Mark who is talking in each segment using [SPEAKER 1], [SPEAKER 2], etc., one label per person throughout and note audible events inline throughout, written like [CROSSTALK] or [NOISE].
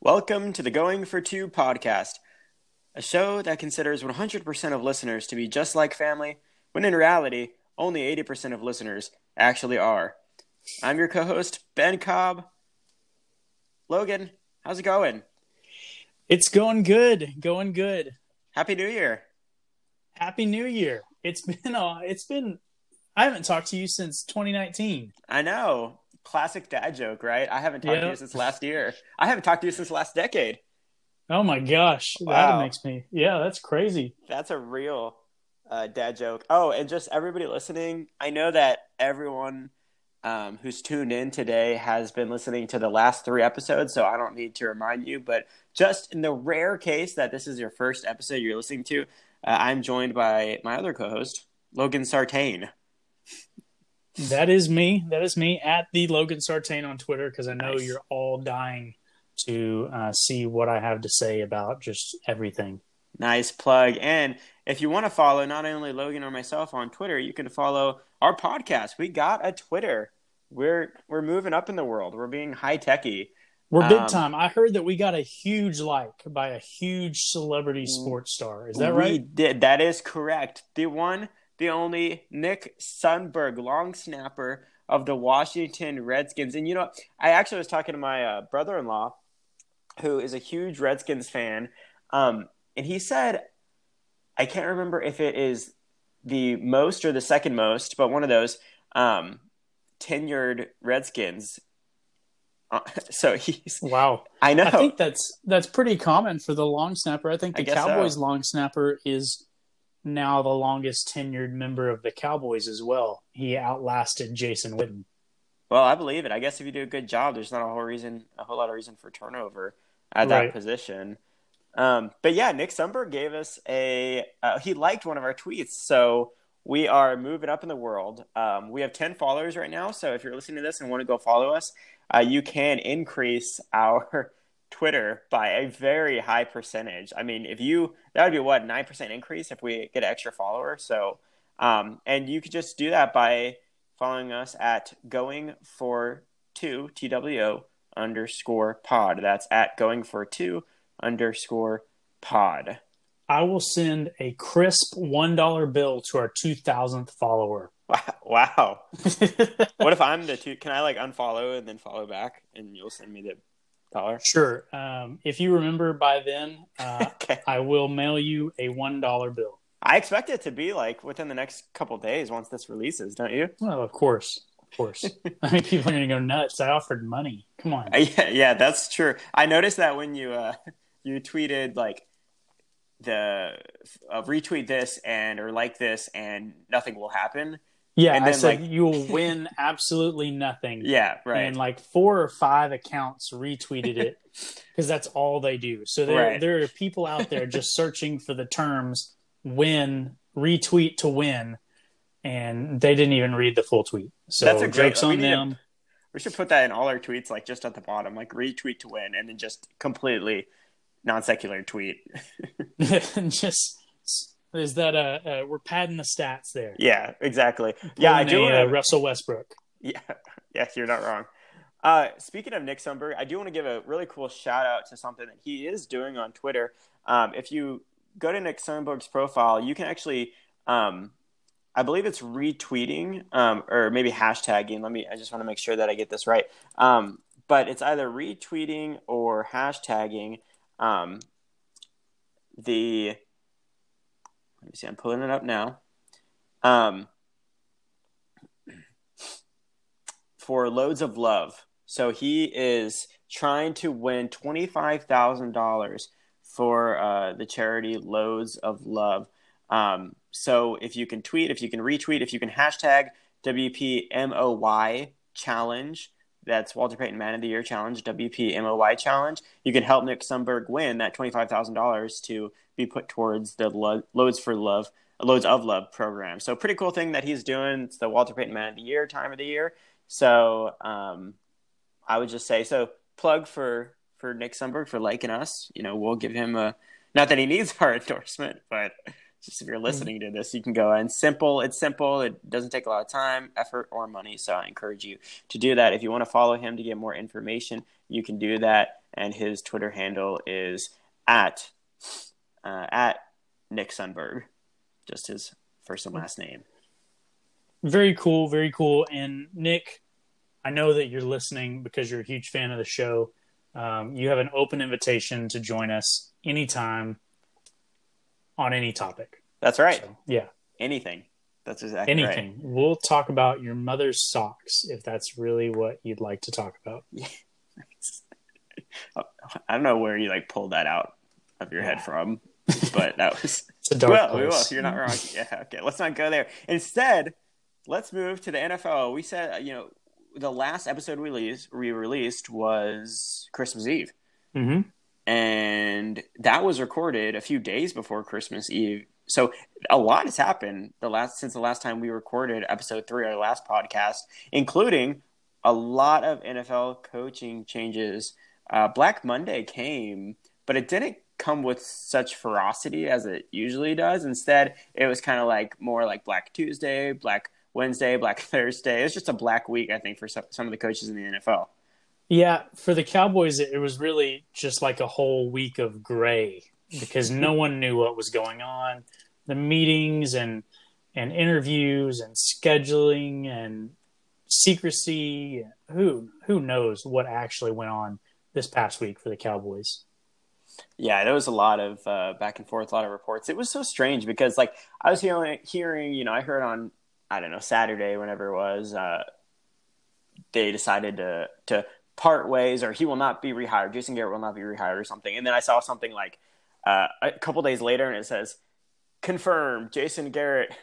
[SPEAKER 1] Welcome to the Going for Two podcast, a show that considers 100% of listeners to be just like family, when in reality, only 80% of listeners actually are. I'm your co host, Ben Cobb. Logan, how's it going?
[SPEAKER 2] It's going good, going good.
[SPEAKER 1] Happy New Year.
[SPEAKER 2] Happy New Year. It's [LAUGHS] been uh, it's been I haven't talked to you since 2019.
[SPEAKER 1] I know. Classic dad joke, right? I haven't talked to you since last year. I haven't talked to you since last decade.
[SPEAKER 2] Oh my gosh,
[SPEAKER 1] Wow.
[SPEAKER 2] that makes me. Yeah, that's crazy.
[SPEAKER 1] That's a real uh, dad joke. Oh, and just everybody listening, I know that everyone um, who's tuned in today has been listening to the last three episodes, so I don't need to remind you. But just in the rare case that this is your first episode you're listening to, uh, I'm joined by my other co host, Logan Sartain.
[SPEAKER 2] That is me. That is me at the Logan Sartain on Twitter because I know
[SPEAKER 1] Nice.
[SPEAKER 2] you're all dying to uh, see what I have to say about just everything.
[SPEAKER 1] Nice plug. And if you want to follow not only Logan or myself on Twitter, you can follow our podcast. We got a Twitter. We're we're moving up in the world. We're being high techy.
[SPEAKER 2] We're big
[SPEAKER 1] Um,
[SPEAKER 2] time. I heard that we got a huge like by a huge celebrity sports star. Is that
[SPEAKER 1] We
[SPEAKER 2] right?
[SPEAKER 1] did. That is correct. The one, the only Nick Sundberg, long snapper of the Washington Redskins. And you know, I actually was talking to my uh, brother-in-law, who is a huge Redskins fan, um, and he said, I can't remember if it is the most or the second most, but one of those um, tenured Redskins. Uh, [LAUGHS] so he's,
[SPEAKER 2] Wow.
[SPEAKER 1] I know.
[SPEAKER 2] I think that's that's pretty common for the long snapper. I think
[SPEAKER 1] I
[SPEAKER 2] the
[SPEAKER 1] so.
[SPEAKER 2] Cowboys long snapper is now the longest tenured member of the Cowboys as well. He outlasted Jason Witten.
[SPEAKER 1] Well, I believe it. I guess if you do a good job, there's not a whole reason, a whole lot of reason for turnover at that
[SPEAKER 2] Right.
[SPEAKER 1] position. Um, but yeah, Nick Sundberg gave us a. Uh, he liked one of our tweets, so we are moving up in the world. Um, we have ten followers right now, so if you're listening to this and want to go follow us, uh, you can increase our [LAUGHS] Twitter by a very high percentage. I mean, if you that would be what nine percent increase if we get an extra follower. So, um, and you could just do that by following us at going for two TWO underscore pod. That's at going for two underscore pod.
[SPEAKER 2] I will send a crisp one dollar bill to our two thousandth follower. [LAUGHS]
[SPEAKER 1] Wow. wow. [LAUGHS] What if I'm the two? Can I like unfollow and then follow back and you'll send me the dollar?
[SPEAKER 2] sure. Um, if you remember by then, uh, [LAUGHS]
[SPEAKER 1] Okay.
[SPEAKER 2] I will mail you a one dollar bill.
[SPEAKER 1] I expect it to be like within the next couple days once this releases, don't you?
[SPEAKER 2] Well, of course, of course. I mean, people are going to go nuts. I offered money. Come on.
[SPEAKER 1] Yeah, yeah, that's true. I noticed that when you uh, you tweeted like the uh, retweet this and or like this and nothing will happen.
[SPEAKER 2] Yeah,
[SPEAKER 1] and
[SPEAKER 2] I
[SPEAKER 1] then,
[SPEAKER 2] said
[SPEAKER 1] like-
[SPEAKER 2] you will [LAUGHS] win absolutely nothing.
[SPEAKER 1] Yeah, right.
[SPEAKER 2] And like four or five accounts retweeted it [LAUGHS] because that's all they do. So there,
[SPEAKER 1] Right.
[SPEAKER 2] there are people out there just [LAUGHS] searching for the terms win, retweet to win, and they didn't even read the full tweet. So
[SPEAKER 1] That's a great-
[SPEAKER 2] jokes
[SPEAKER 1] we
[SPEAKER 2] on
[SPEAKER 1] need to- We should put that in all our tweets, like just at the bottom, like retweet to win, and then just completely non secular tweet. [LAUGHS] [LAUGHS]
[SPEAKER 2] just is that uh, uh we're padding the stats there.
[SPEAKER 1] yeah, exactly. Yeah, I do.
[SPEAKER 2] a, uh,
[SPEAKER 1] wanna-
[SPEAKER 2] Russell Westbrook.
[SPEAKER 1] Yeah, [LAUGHS] yes, you're not wrong. Uh, speaking of Nick Sundberg, I do want to give a really cool shout out to something that he is doing on Twitter. Um, if you go to Nick Sundberg's profile, you can actually, um, I believe it's retweeting um, or maybe hashtagging. Let me, I just want to make sure that I get this right. Um, but it's either retweeting or hashtagging um, the. Let me see. I'm pulling it up now. Um, for loads of love. So he is trying to win twenty five thousand dollars for uh, the charity Loads of Love. Um, so if you can tweet, if you can retweet, if you can hashtag WPMOY challenge, that's Walter Payton Man of the Year challenge, WPMOY challenge, you can help Nick Sundberg win that twenty five thousand dollars to be put towards the Lo- Loads for Love. Loads of Love program. So pretty cool thing that he's doing. It's the Walter Payton Man of the Year time of the year. So um, I would just say so. Plug for for Nick Sundberg for liking us. You know, we'll give him a not that he needs [LAUGHS] our endorsement, but just if you're listening to this, you can go and simple. It's simple. It doesn't take a lot of time, effort, or money. So I encourage you to do that. If you want to follow him to get more information, you can do that. And his Twitter handle is at uh, at Nick Sundberg, just his first and last name.
[SPEAKER 2] Very cool, very cool. And Nick, I know that you're listening because you're a huge fan of the show. Um, you have an open invitation to join us anytime on any topic.
[SPEAKER 1] That's right.
[SPEAKER 2] So, yeah.
[SPEAKER 1] Anything. That's exactly
[SPEAKER 2] Anything.
[SPEAKER 1] right.
[SPEAKER 2] We'll talk about your mother's socks if that's really what you'd like to talk about. [LAUGHS]
[SPEAKER 1] I don't know where you like pulled that out of your head from, but that [LAUGHS] was
[SPEAKER 2] It's a dark
[SPEAKER 1] well,
[SPEAKER 2] place.
[SPEAKER 1] You're not wrong. Yeah, okay. Let's not go there. Instead, let's move to the NFL. We said, uh, you know, the last episode we released, we released was Christmas Eve,
[SPEAKER 2] Mhm.
[SPEAKER 1] And that was recorded a few days before Christmas Eve. So a lot has happened the last since the last time we recorded episode three, our last podcast, including a lot of NFL coaching changes. Uh, Black Monday came, but it didn't come with such ferocity as it usually does. Instead, it was kind of like more like Black Tuesday, Black Wednesday, Black [LAUGHS] Thursday. It's just a black week, I think, for some, some of the coaches in the NFL.
[SPEAKER 2] Yeah, for the Cowboys, it, it was really just like a whole week of gray because no [LAUGHS] one knew what was going on. The meetings and and interviews and scheduling and secrecy. Who who knows what actually went on this past week for the Cowboys?
[SPEAKER 1] Yeah, there was a lot of uh, back and forth, a lot of reports. It was so strange because, like, I was hearing, hearing, you know, I heard on, I don't know, Saturday, whenever it was, uh, they decided to to part ways, or he will not be rehired. Jason Garrett will not be rehired, or something. And then I saw something like uh, a couple days later, and it says, "Confirmed: Jason Garrett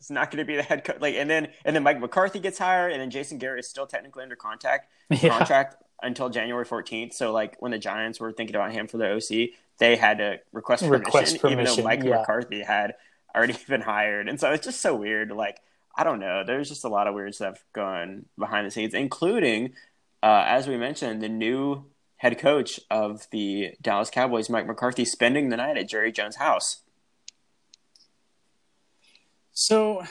[SPEAKER 1] is not going to be the head coach." Like, and then and then Mike McCarthy gets hired, and then Jason Garrett is still technically under contact [LAUGHS]
[SPEAKER 2] Yeah.
[SPEAKER 1] contract until January 14th. So like when the Giants were thinking about him for the OC, they had to request permission,
[SPEAKER 2] Request
[SPEAKER 1] even though Mike
[SPEAKER 2] yeah.
[SPEAKER 1] McCarthy had already [LAUGHS] been hired. And so it's just so weird. Like I don't know. There's just a lot of weird stuff going behind the scenes, including uh, as we mentioned, the new head coach of the Dallas Cowboys, Mike McCarthy, spending the night at Jerry Jones' house.
[SPEAKER 2] So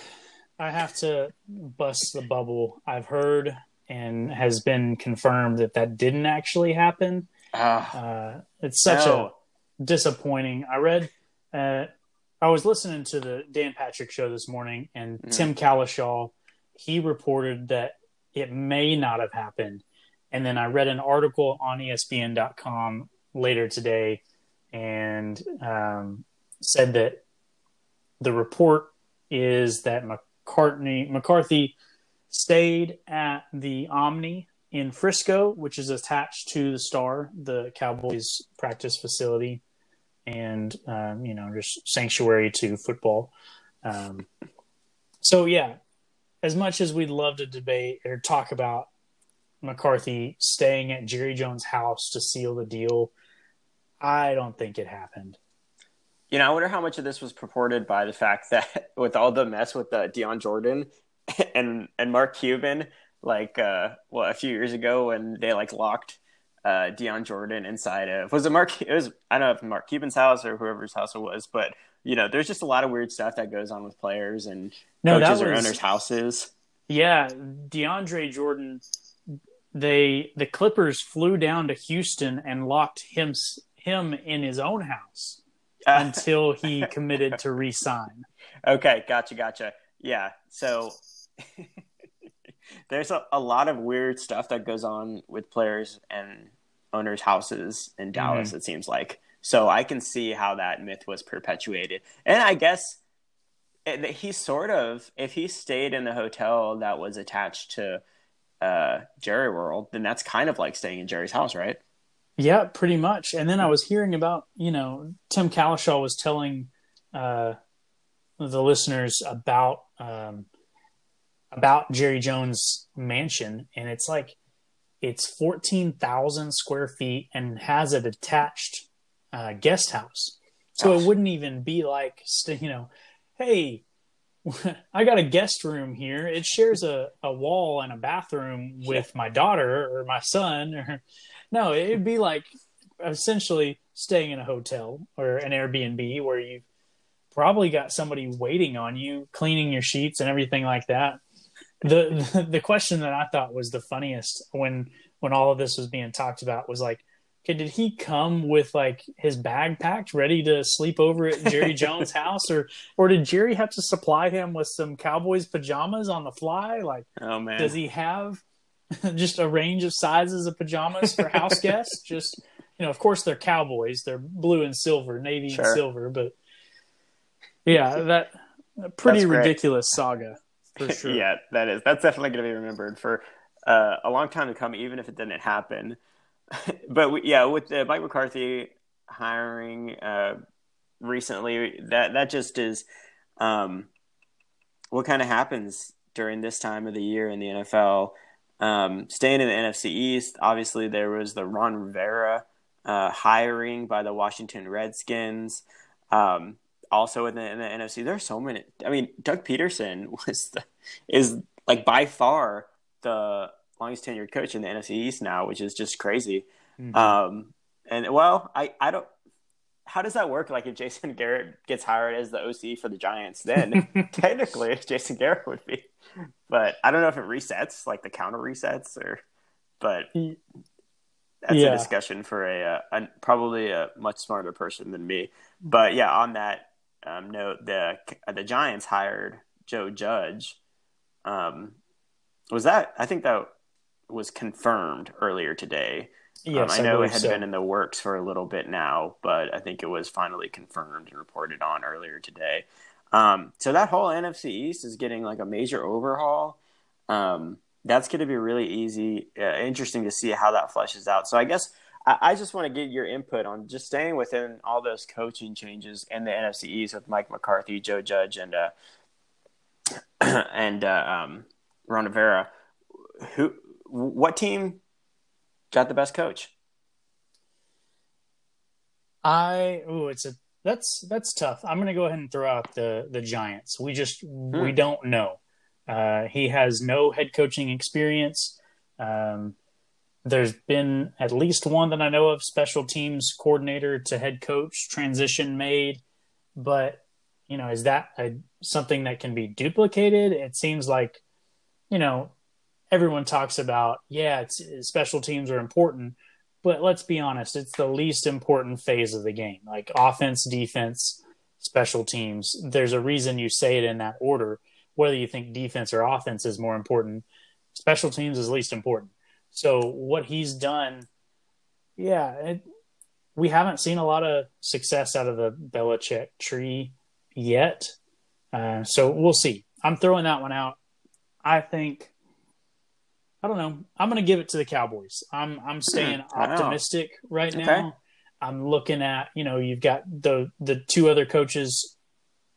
[SPEAKER 2] I have to bust the bubble. I've heard and has been confirmed that that didn't actually happen.
[SPEAKER 1] Ah,
[SPEAKER 2] Uh, it's such
[SPEAKER 1] No.
[SPEAKER 2] a disappointing. I read, uh, I was listening to the Dan Patrick show this morning, and
[SPEAKER 1] Mhm.
[SPEAKER 2] Tim Cowlishaw, he reported that it may not have happened. And then I read an article on ESPN.com later today and um, said that the report is that McCartney McCarthy stayed at the Omni in Frisco, which is attached to the Star, the Cowboys practice facility, and um, you know just sanctuary to football. Um, so yeah, as much as we'd love to debate or talk about McCarthy staying at Jerry Jones' house to seal the deal, I don't think it happened.
[SPEAKER 1] You know, I wonder how much of this was purported by the fact [LAUGHS] that with all the mess with uh, Deion Jordan [LAUGHS] and and Mark Cuban, like uh, well, a few years ago when they like locked uh, Deion Jordan inside of was it Mark? It was I don't know if Mark Cuban's house or whoever's house it was, but you know, there's just a lot of weird stuff that goes on with players and
[SPEAKER 2] No,
[SPEAKER 1] coaches
[SPEAKER 2] that
[SPEAKER 1] or owners' houses.
[SPEAKER 2] yeah. DeAndre Jordan, they the Clippers flew down to Houston and locked him him in his own house
[SPEAKER 1] Uh,
[SPEAKER 2] until he [LAUGHS] committed to re-sign.
[SPEAKER 1] Okay, gotcha, gotcha. Yeah, so [LAUGHS] there's a, a lot of weird stuff that goes on with players and owners' houses in Dallas, it seems like. So I can see how that myth was perpetuated. And I guess he sort of, if he stayed in the hotel that was attached to uh, Jerry World, then that's kind of like staying in Jerry's house, right?
[SPEAKER 2] Yeah, pretty much. And then I was hearing about, you know, Tim Cowlishaw was telling uh, the listeners about um, about Jerry Jones' mansion, and it's like it's fourteen thousand square feet and has a detached uh, guest house. So
[SPEAKER 1] Oh.
[SPEAKER 2] it wouldn't even be like, you know, hey, [LAUGHS] I got a guest room here. It shares a, a wall and a bathroom with my daughter or my son. Or no, it'd be like essentially staying in a hotel or an Airbnb where you probably got somebody waiting on you, cleaning your sheets and everything like that. The, the [LAUGHS] the question that I thought was the funniest when when all of this was being talked about was like, okay, did he come with like his bag packed, ready to sleep over at Jerry [LAUGHS] Jones' house, or or did Jerry have to supply him with some Cowboys pajamas on the fly? Like,
[SPEAKER 1] oh man,
[SPEAKER 2] does he have [LAUGHS] just a range of sizes of pajamas for house guests? [LAUGHS] Just you know, of course they're Cowboys, they're blue and silver, navy sure. and silver, but yeah, that pretty ridiculous saga for sure.
[SPEAKER 1] yeah, that is. That's definitely going to be remembered for uh, a long time to come, even if it didn't happen. [LAUGHS] but we, yeah, with the Mike McCarthy hiring uh, recently, that that just is um, what kind of happens during this time of the year in the NFL. Um, staying in the NFC East, obviously there was the Ron Rivera uh, hiring by the Washington Redskins. Um, also in the, in the NFC, there's so many. I mean, Doug Pederson [LAUGHS] was the, is like by far the longest tenured coach in the NFC East now, which is just crazy. Mm-hmm. Um, and well, I, I don't. How does that work? Like if Jason Garrett gets hired as the OC for the Giants, then [LAUGHS] technically Jason Garrett would be. But I don't know if it resets, like the counter resets, or. But that's yeah. a discussion for a, a, a, probably a much smarter person than me. But yeah, on that um, note, the the Giants hired Joe Judge. Um, was that? I think that was confirmed earlier today. Yes, um, I know I it had so. been in the works for a little bit now, but I think it was finally confirmed and reported on earlier today. Um, so that whole NFC East is getting like a major overhaul. Um, that's going to be really easy, uh, interesting to see how that fleshes out. So I guess I, I just want to get your input on just staying within all those coaching changes in the NFC East with Mike McCarthy, Joe Judge, and uh, [CLEARS THROAT] and uh, um, Ron Rivera. Who what team got the best coach?
[SPEAKER 2] I oh, it's a that's that's tough. I'm going to go ahead and throw out the the Giants. We just hmm. we don't know. Uh, he has no head coaching experience. Um, there's been at least one that I know of special teams coordinator to head coach transition made, but you know, is that a, something that can be duplicated? It seems like, you know, everyone talks about, yeah, special teams are important, but let's be honest, it's the least important phase of the game. Like offense, defense, special teams. There's a reason you say it in that order. Whether you think defense or offense is more important, special teams is least important. So what he's done, yeah, it, we haven't seen a lot of success out of the Belichick tree yet. Uh, so we'll see. I'm throwing that one out. I think I don't know. I'm going to give it to the Cowboys. I'm I'm staying optimistic right okay. now. I'm looking at you know you've got the the two other coaches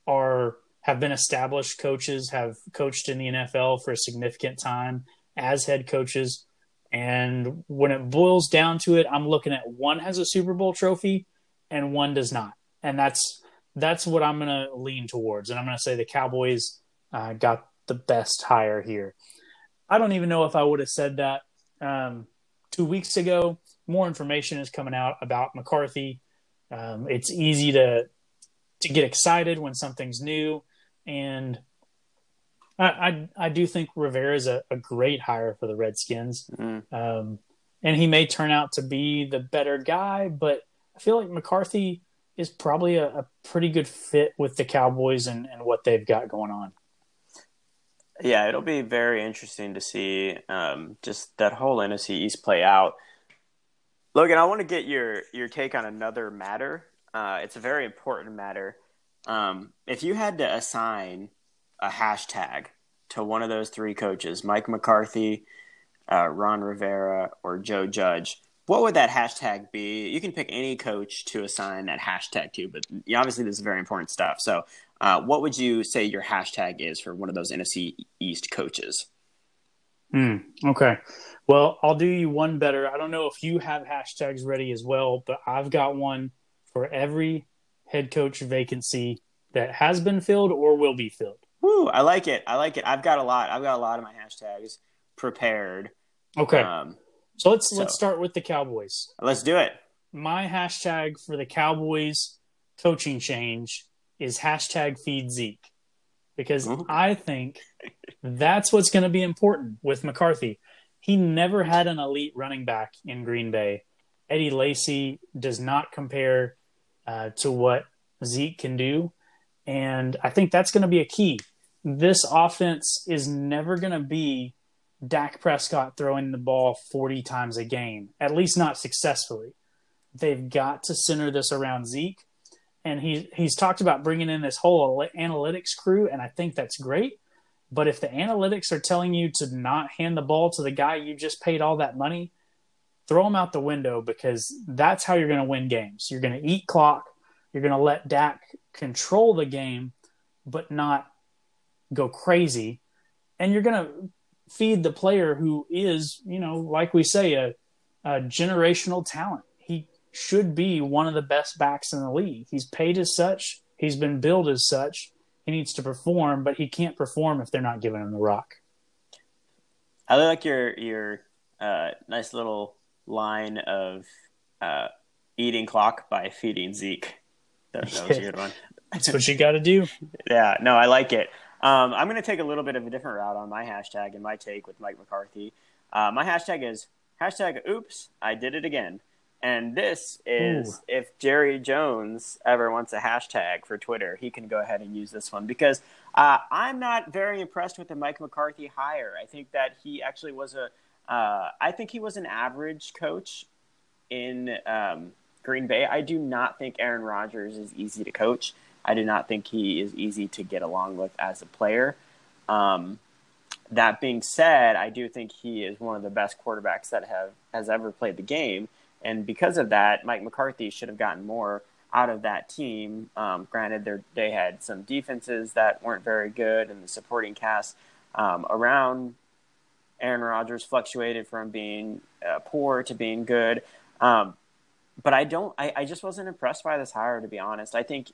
[SPEAKER 2] are have been established coaches have coached in the NFL for a significant time as head coaches. And when it boils down to it, I'm looking at one has a Super Bowl trophy and one does not. And that's that's what I'm going to lean towards. And I'm going to say the Cowboys uh, got the best hire here. I don't even know if I would have said that um, two weeks ago. More information is coming out about McCarthy. Um, it's easy to to get excited when something's new, and I I, I do think Rivera is a, a, great hire for the Redskins, mm. um, and he may turn out to be the better guy. But I feel like McCarthy is probably a, a pretty good fit with the Cowboys and, and what they've got going on.
[SPEAKER 1] Yeah, it'll be very interesting to see um, just that whole NFC East play out. Logan, I want to get your your take on another matter. Uh, it's a very important matter. Um, if you had to assign a hashtag to one of those three coaches, Mike McCarthy, uh, Ron Rivera, or Joe Judge, what would that hashtag be? You can pick any coach to assign that hashtag to, but obviously this is very important stuff. So, uh, what would you say your hashtag is for one of those NFC East coaches?
[SPEAKER 2] Hmm. okay. Well, I'll do you one better. I don't know if you have hashtags ready as well, but I've got one for every head coach vacancy that has been filled or will be filled.
[SPEAKER 1] Woo, I like it. I like it. I've got a lot. I've got a lot of my hashtags prepared.
[SPEAKER 2] Okay. Um, so let's so, let's start with the Cowboys.
[SPEAKER 1] Let's do it.
[SPEAKER 2] My hashtag for the Cowboys coaching change is hashtag feed Zeke because. I think that's what's going to be important with McCarthy. He never had an elite running back in Green Bay. Eddie Lacy does not compare uh, to what Zeke can do. And I think that's going to be a key. This offense is never going to be Dak Prescott throwing the ball 40 times a game, at least not successfully. They've got to center this around Zeke. And he, he's talked about bringing in this whole analytics crew, and I think that's great. But if the analytics are telling you to not hand the ball to the guy you just paid all that money, throw them out the window because that's how you're going to win games. You're going to eat clock. You're going to let Dak control the game, but not go crazy. And you're going to feed the player who is, you know, like we say, a, a generational talent. Should be one of the best backs in the league. He's paid as such. He's been billed as such. He needs to perform, but he can't perform if they're not giving him the rock.
[SPEAKER 1] I like your your uh, nice little line of uh, eating clock by feeding Zeke. That, that was a good [LAUGHS] one.
[SPEAKER 2] That's what you got to do.
[SPEAKER 1] yeah, no, I like it. Um, I'm going to take a little bit of a different route on my hashtag and my take with Mike McCarthy. Uh, my hashtag is hashtag oops, I did it again. And this is Ooh. if Jerry Jones ever wants a hashtag for Twitter, he can go ahead and use this one because uh, I'm not very impressed with the Mike McCarthy hire. I think that he actually was a, uh, I think he was an average coach in um, Green Bay. I do not think Aaron Rodgers is easy to coach. I do not think he is easy to get along with as a player. Um, that being said, I do think he is one of the best quarterbacks that have has ever played the game, and because of that, Mike McCarthy should have gotten more out of that team. Um, granted, they had some defenses that weren't very good, and the supporting cast um, around Aaron Rodgers fluctuated from being uh, poor to being good. Um, but I don't. I, I just wasn't impressed by this hire, to be honest. I think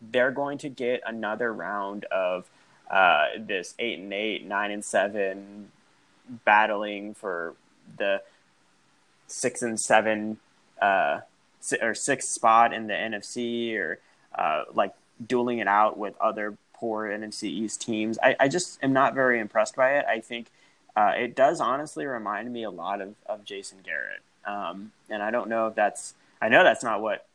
[SPEAKER 1] they're going to get another round of uh, this eight and eight, nine and seven, battling for the six and seven uh, or sixth spot in the NFC, or uh, like dueling it out with other poor NFC East teams. I, I just am not very impressed by it. I think uh, it does honestly remind me a lot of, of Jason Garrett. Um, and I don't know if that's, I know that's not what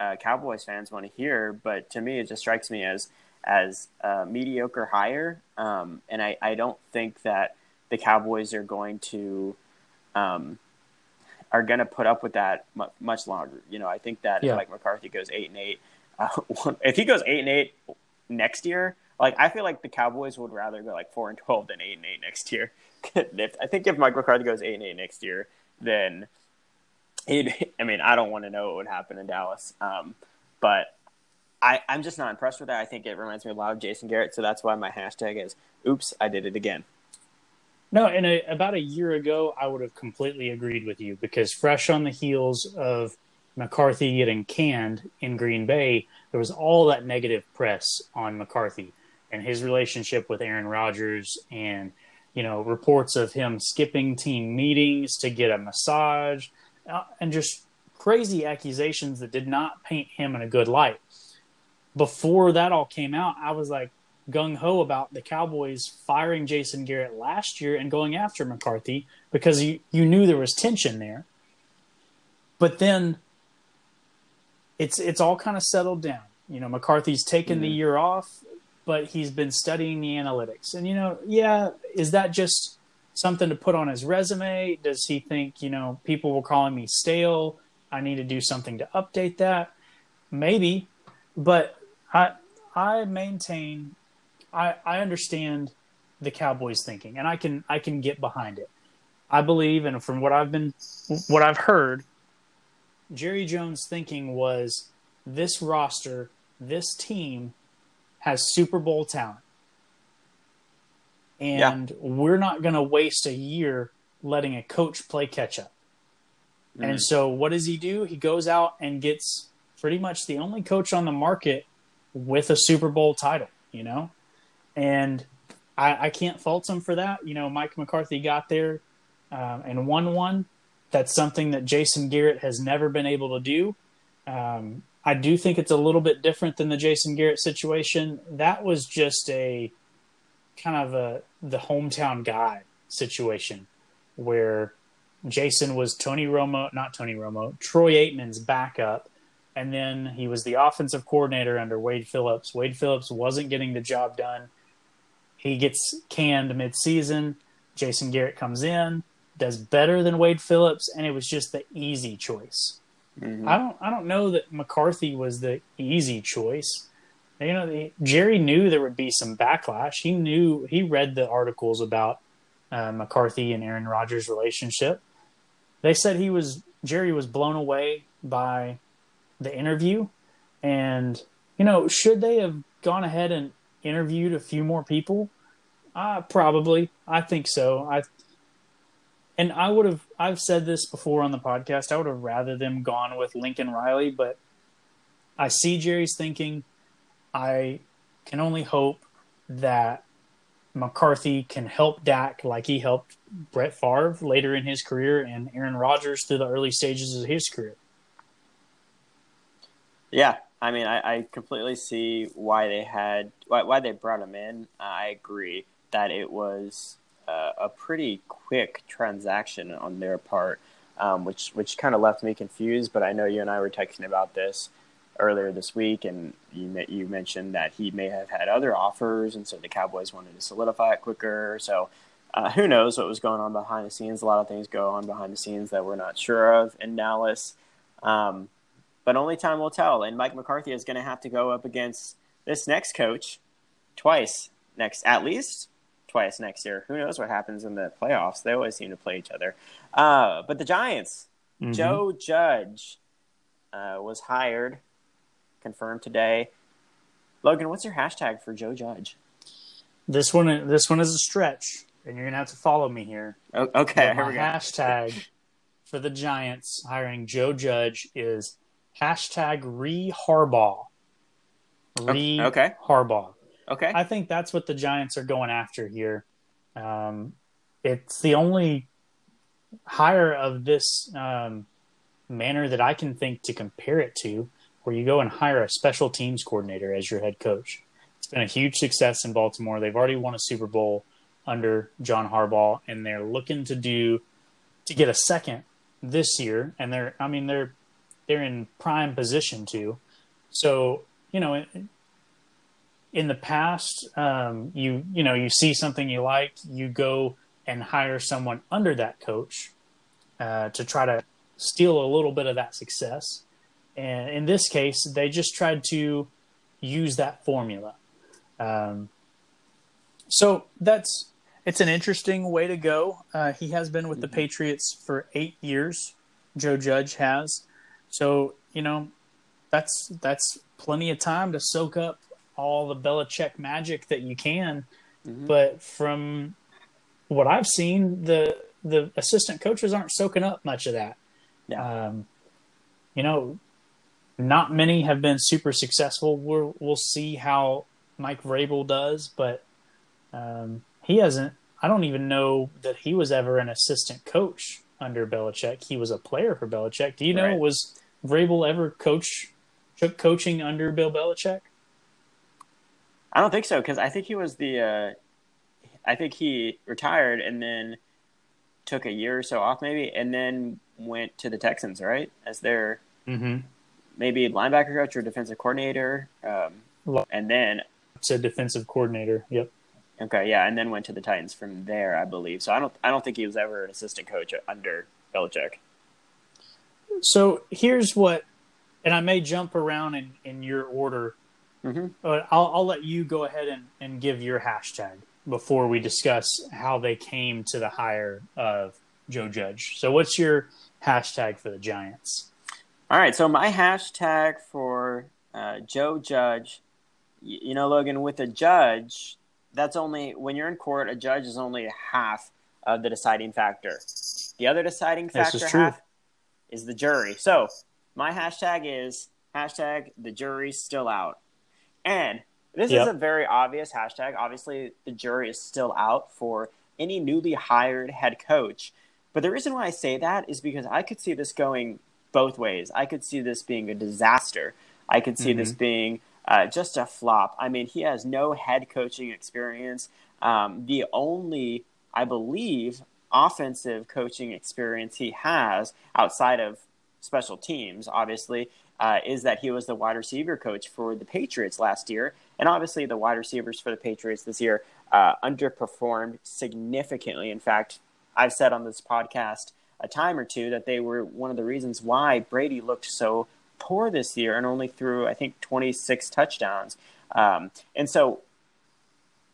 [SPEAKER 1] uh, Cowboys fans want to hear, but to me, it just strikes me as as a mediocre hire. Um, and I, I don't think that the Cowboys are going to um, are going to put up with that much longer. You know, I think that yeah. if Mike McCarthy goes eight and eight, uh, [LAUGHS] if he goes eight and eight next year, like I feel like the Cowboys would rather go like four and twelve than eight and eight next year. [LAUGHS] if, I think if Mike McCarthy goes eight and eight next year, then it, [LAUGHS] I mean, I don't want to know what would happen in Dallas, um, but I, I'm just not impressed with that. I think it reminds me a lot of Jason Garrett, so that's why my hashtag is "Oops, I did it again."
[SPEAKER 2] No, and a, about a year ago, I would have completely agreed with you because fresh on the heels of McCarthy getting canned in Green Bay, there was all that negative press on McCarthy and his relationship with Aaron Rodgers and you know reports of him skipping team meetings to get a massage uh, and just crazy accusations that did not paint him in a good light. Before that all came out, I was like gung ho about the Cowboys firing Jason Garrett last year and going after McCarthy because you, you knew there was tension there. But then it's it's all kind of settled down. You know, McCarthy's taken mm-hmm. the year off, but he's been studying the analytics. And you know, yeah, is that just something to put on his resume? Does he think, you know, people were calling me stale? I need to do something to update that? Maybe, but I I maintain I I understand the Cowboys thinking and I can I can get behind it. I believe and from what I've been what I've heard Jerry Jones thinking was this roster, this team has Super Bowl talent and yeah. we're not going to waste a year letting a coach play catch up. Mm-hmm. And so, what does he do? He goes out and gets pretty much the only coach on the market with a Super Bowl title, you know? And I, I can't fault him for that. You know, Mike McCarthy got there um, and won one. That's something that Jason Garrett has never been able to do. Um, I do think it's a little bit different than the Jason Garrett situation. That was just a kind of a the hometown guy situation where Jason was Tony Romo, not Tony Romo, Troy Aikman's backup, and then he was the offensive coordinator under Wade Phillips. Wade Phillips wasn't getting the job done. He gets canned midseason. Jason Garrett comes in, does better than Wade Phillips, and it was just the easy choice. Mm-hmm. I don't I don't know that McCarthy was the easy choice. You know, the, Jerry knew there would be some backlash. He knew he read the articles about uh, McCarthy and Aaron Rodgers' relationship. They said he was Jerry was blown away by the interview, and you know, should they have gone ahead and interviewed a few more people? Uh, probably. I think so. I and I would have I've said this before on the podcast. I would have rather them gone with Lincoln Riley, but I see Jerry's thinking. I can only hope that McCarthy can help Dak like he helped Brett Favre later in his career and Aaron Rodgers through the early stages of his career.
[SPEAKER 1] Yeah, I mean, I, I completely see why they had why, why they brought him in. I agree that it was uh, a pretty quick transaction on their part, um, which which kind of left me confused. But I know you and I were texting about this earlier this week, and you you mentioned that he may have had other offers, and so the Cowboys wanted to solidify it quicker. So uh, who knows what was going on behind the scenes? A lot of things go on behind the scenes that we're not sure of in Dallas. Um, but only time will tell. And Mike McCarthy is going to have to go up against this next coach twice next, at least twice next year. Who knows what happens in the playoffs? They always seem to play each other. Uh, but the Giants, mm-hmm. Joe Judge uh, was hired confirmed today. Logan, what's your hashtag for Joe Judge?
[SPEAKER 2] This one, this one is a stretch, and you're gonna have to follow me here.
[SPEAKER 1] okay,
[SPEAKER 2] here we go. Hashtag for the Giants hiring Joe Judge is hashtag re Harbaugh. Re okay. Harbaugh.
[SPEAKER 1] Okay.
[SPEAKER 2] I think that's what the Giants are going after here. Um, it's the only hire of this um, manner that I can think to compare it to where you go and hire a special teams coordinator as your head coach. It's been a huge success in Baltimore. They've already won a Super Bowl under John Harbaugh, and they're looking to do to get a second this year. And they're, I mean, they're they're in prime position to. So you know, in, the past, um, you you know, you see something you like, you go and hire someone under that coach uh, to try to steal a little bit of that success. And in this case, they just tried to use that formula. Um, so that's it's an interesting way to go. Uh, he has been with the mm-hmm. Patriots for eight years. Joe Judge has, so you know that's that's plenty of time to soak up all the Belichick magic that you can. Mm-hmm. But from what I've seen, the the assistant coaches aren't soaking up much of that. Yeah. Um, you know, not many have been super successful. we will see how Mike Vrabel does, but um, he hasn't. I don't even know that he was ever an assistant coach under Belichick. He was a player for Belichick. Do you know right. was Vrabel ever coach took coaching under Bill Belichick?
[SPEAKER 1] I don't think so because I think he was the. Uh, I think he retired and then took a year or so off, maybe, and then went to the Texans, right, as their mm-hmm maybe linebacker coach or defensive coordinator, um, and then
[SPEAKER 2] said defensive coordinator. Yep.
[SPEAKER 1] Okay, yeah, and then went to the Titans from there, I believe. So I don't, I don't think he was ever an assistant coach under Belichick.
[SPEAKER 2] So here's what, and I may jump around in, in your order, mm-hmm. but I'll, I'll let you go ahead and, and give your hashtag before we discuss how they came to the hire of Joe Judge. So what's your hashtag for the Giants?
[SPEAKER 1] All right, so my hashtag for uh, Joe Judge, you, you know, Logan, with a judge, that's only when you're in court, a judge is only half of the deciding factor. The other deciding factor is half is the jury. So my hashtag is hashtag the jury's still out. And this yep. is a very obvious hashtag. Obviously, the jury is still out for any newly hired head coach. But the reason why I say that is because I could see this going both ways. I could see this being a disaster. I could see mm-hmm. this being uh, just a flop. I mean, he has no head coaching experience. Um, the only, I believe, offensive coaching experience he has outside of special teams, obviously, uh, is that he was the wide receiver coach for the Patriots last year. And obviously, the wide receivers for the Patriots this year uh, underperformed significantly. In fact, I've said on this podcast a time or two that they were one of the reasons why Brady looked so poor this year and only threw, I think, 26 touchdowns. Um, and so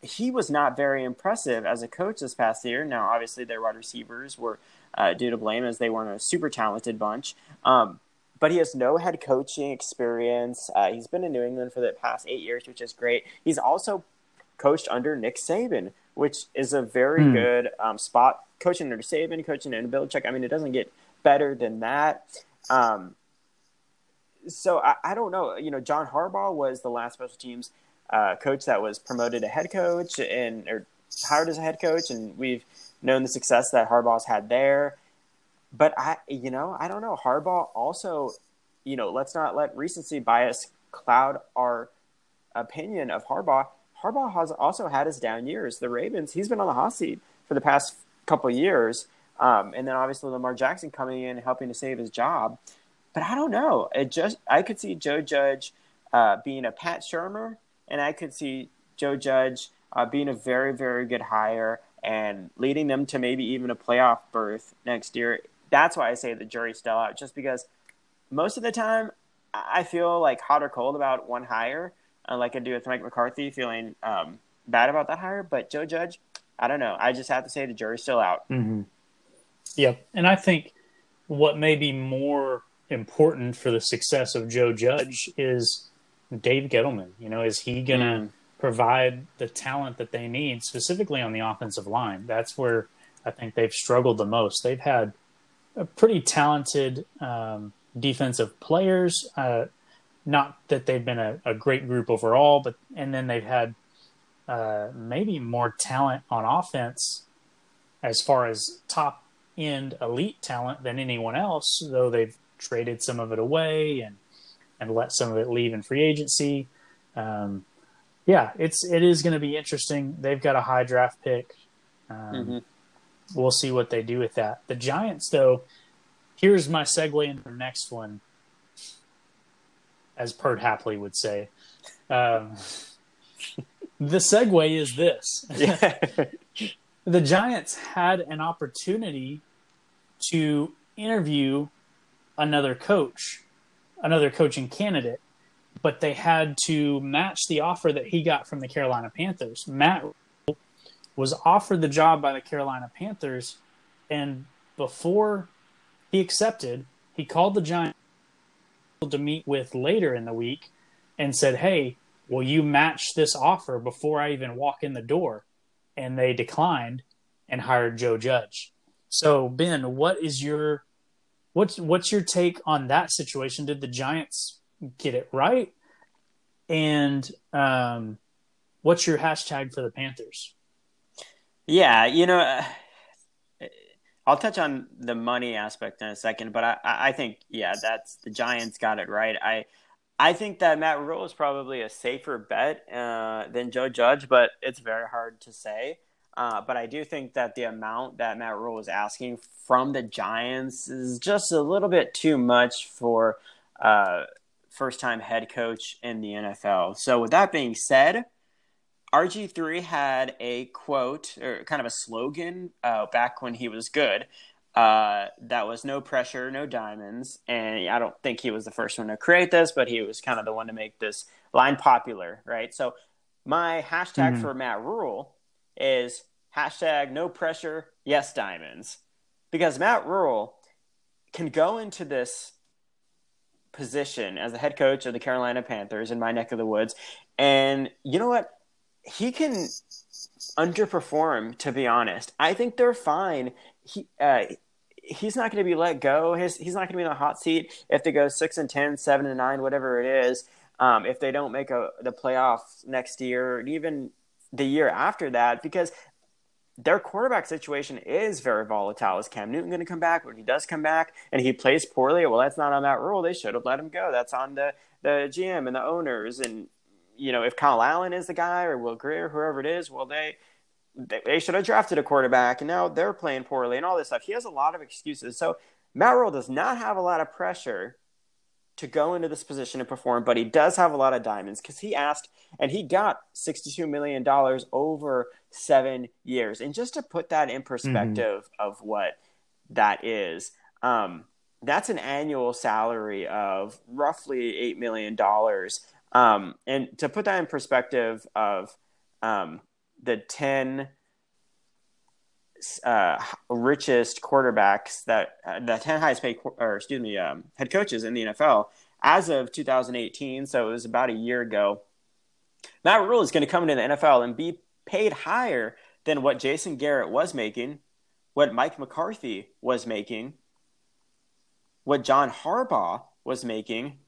[SPEAKER 1] he was not very impressive as a coach this past year. Now, obviously, their wide receivers were uh, due to blame as they weren't a super talented bunch. Um, but he has no head coaching experience. Uh, he's been in New England for the past eight years, which is great. He's also coached under Nick Saban, which is a very hmm. good um, spot. Coaching under Saban, coaching under Belichick. I mean, it doesn't get better than that. Um, so I, I, don't know. You know, John Harbaugh was the last special teams uh, coach that was promoted to head coach and or hired as a head coach, and we've known the success that Harbaugh's had there. But I, you know, I don't know. Harbaugh also, you know, let's not let recency bias cloud our opinion of Harbaugh. Harbaugh has also had his down years. The Ravens, he's been on the hot seat for the past couple years, um, and then obviously Lamar Jackson coming in helping to save his job. But I don't know. It just I could see Joe Judge uh, being a Pat Shurmur, and I could see Joe Judge uh, being a very very good hire and leading them to maybe even a playoff berth next year that's why I say the jury's still out, just because most of the time I feel like hot or cold about one hire, uh, like I do with Mike McCarthy, feeling um, bad about that hire. But Joe Judge, I don't know. I just have to say the jury's still out.
[SPEAKER 2] Mm-hmm. Yep, and I think what may be more important for the success of Joe Judge is Dave Gettleman. You know, is he gonna mm. provide the talent that they need, specifically on the offensive line? That's where I think they've struggled the most. They've had pretty talented um, defensive players. Uh, not that they've been a, a, great group overall, but and then they've had uh, maybe more talent on offense as far as top end elite talent than anyone else. Though they've traded some of it away and and let some of it leave in free agency. Um, yeah, it's it is going to be interesting. They've got a high draft pick. Um, mm-hmm we'll see what they do with that. The Giants, though, here's my segue into the next one, as Pert Hapley would say. Um, the segue is this: [LAUGHS] the Giants had an opportunity to interview another coach, another coaching candidate, but they had to match the offer that he got from the Carolina Panthers. Matt was offered the job by the Carolina Panthers, and before he accepted, he called the Giants to meet with later in the week and said, "Hey, will you match this offer before I even walk in the door?" And they declined and hired Joe Judge. So, Ben, what is your what's what's your take on that situation? Did the Giants get it right? And um, what's your hashtag for the Panthers?
[SPEAKER 1] Yeah, you know, uh, I'll touch on the money aspect in a second, but I, I think yeah, that's the Giants got it right. I I think that Matt Rhule is probably a safer bet uh, than Joe Judge, but it's very hard to say. Uh, but I do think that the amount that Matt Rhule is asking from the Giants is just a little bit too much for uh, first time head coach in the NFL. So, with that being said, RG3 had a quote or kind of a slogan uh, back when he was good. Uh, that was no pressure, no diamonds. And I don't think he was the first one to create this, but he was kind of the one to make this line popular, right? So my hashtag mm-hmm. for Matt Rhule is hashtag no pressure, yes diamonds. Because Matt Rhule can go into this position as the head coach of the Carolina Panthers in my neck of the woods. And you know what? He can underperform. To be honest, I think they're fine. He uh, he's not going to be let go. His, he's not going to be in the hot seat if they go six and 10, 7 and nine, whatever it is. Um, if they don't make a, the playoffs next year, even the year after that, because their quarterback situation is very volatile. Is Cam Newton going to come back? When he does come back and he plays poorly, well, that's not on Matt Rhule. They should have let him go. That's on the the GM and the owners, and you know if Kyle Allen is the guy or Will Grier, whoever it is, well they they should have drafted a quarterback, and now they're playing poorly and all this stuff. He has a lot of excuses. So Matt Rhule does not have a lot of pressure to go into this position and perform, but he does have a lot of diamonds because he asked and he got $62 million over seven years. And just to put that in perspective mm-hmm. of what that is, um, that's an annual salary of roughly $8 million. Um, and to put that in perspective of um, the 10 uh, richest quarterbacks that uh, the 10 highest paid or excuse me um, head coaches in the NFL as of 2018 so it was about a year ago Matt Rhule is going to come into the NFL and be paid higher than what Jason Garrett was making what Mike McCarthy was making what John Harbaugh was making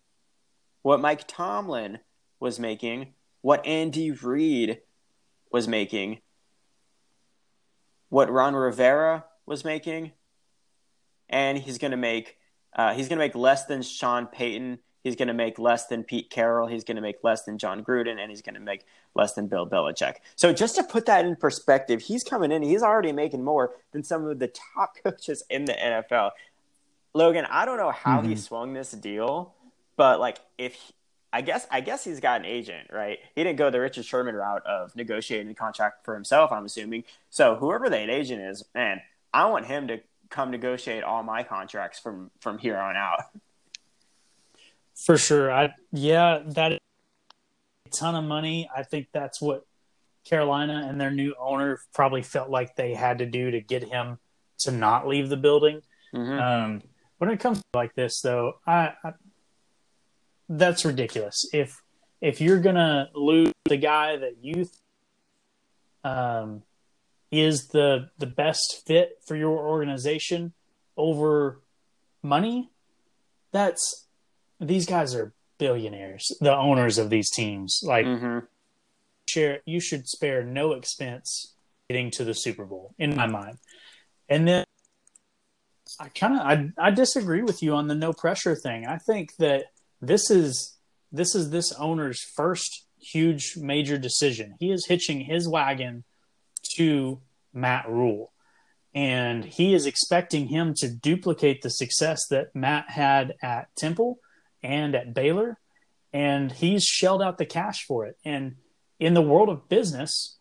[SPEAKER 1] what Mike Tomlin was making what Andy Reid was making what Ron Rivera was making, and he's going to make uh, he's going to make less than Sean Payton. He's going to make less than Pete Carroll. He's going to make less than Jon Gruden, and he's going to make less than Bill Belichick. So just to put that in perspective, he's coming in. He's already making more than some of the top [LAUGHS] coaches in the NFL. Logan, I don't know how mm-hmm. he swung this deal, but like if I guess I guess he's got an agent, right? He didn't go the Richard Sherman route of negotiating a contract for himself. I'm assuming. So whoever that agent is, man, I want him to come negotiate all my contracts from from here on out.
[SPEAKER 2] For sure, I yeah, that is a ton of money. I think that's what Carolina and their new owner probably felt like they had to do to get him to not leave the building. Mm-hmm. Um, when it comes to like this, though, I, I that's ridiculous. If if you're gonna lose the guy that you um, is the the best fit for your organization over money, that's these guys are billionaires, the owners of these teams. Like mm-hmm. share you should spare no expense getting to the Super Bowl, in my mind. And then I kind of I, I disagree with you on the no pressure thing. I think that this is this is this owner's first huge major decision. He is hitching his wagon to Matt Rhule. And he is expecting him to duplicate the success that Matt had at Temple and at Baylor. And he's shelled out the cash for it. And in the world of business,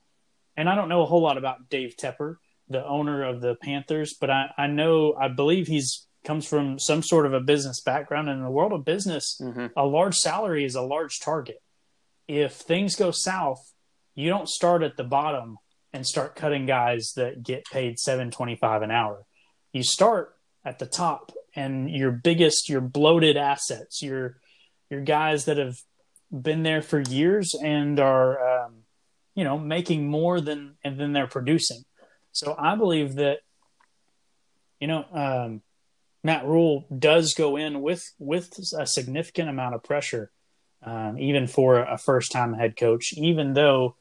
[SPEAKER 2] and I don't know a whole lot about Dave Tepper, the owner of the Panthers, but I, I know, I believe he's comes from some sort of a business background. And in the world of business, mm-hmm. a large salary is a large target. If things go south, you don't start at the bottom and start cutting guys that get paid seven twenty five an hour. You start at the top, and your biggest, your bloated assets, your your guys that have been there for years and are, um, you know, making more than and than they're producing. So I believe that, you know, um, Matt Rhule does go in with with a significant amount of pressure, um, even for a first time head coach. Even though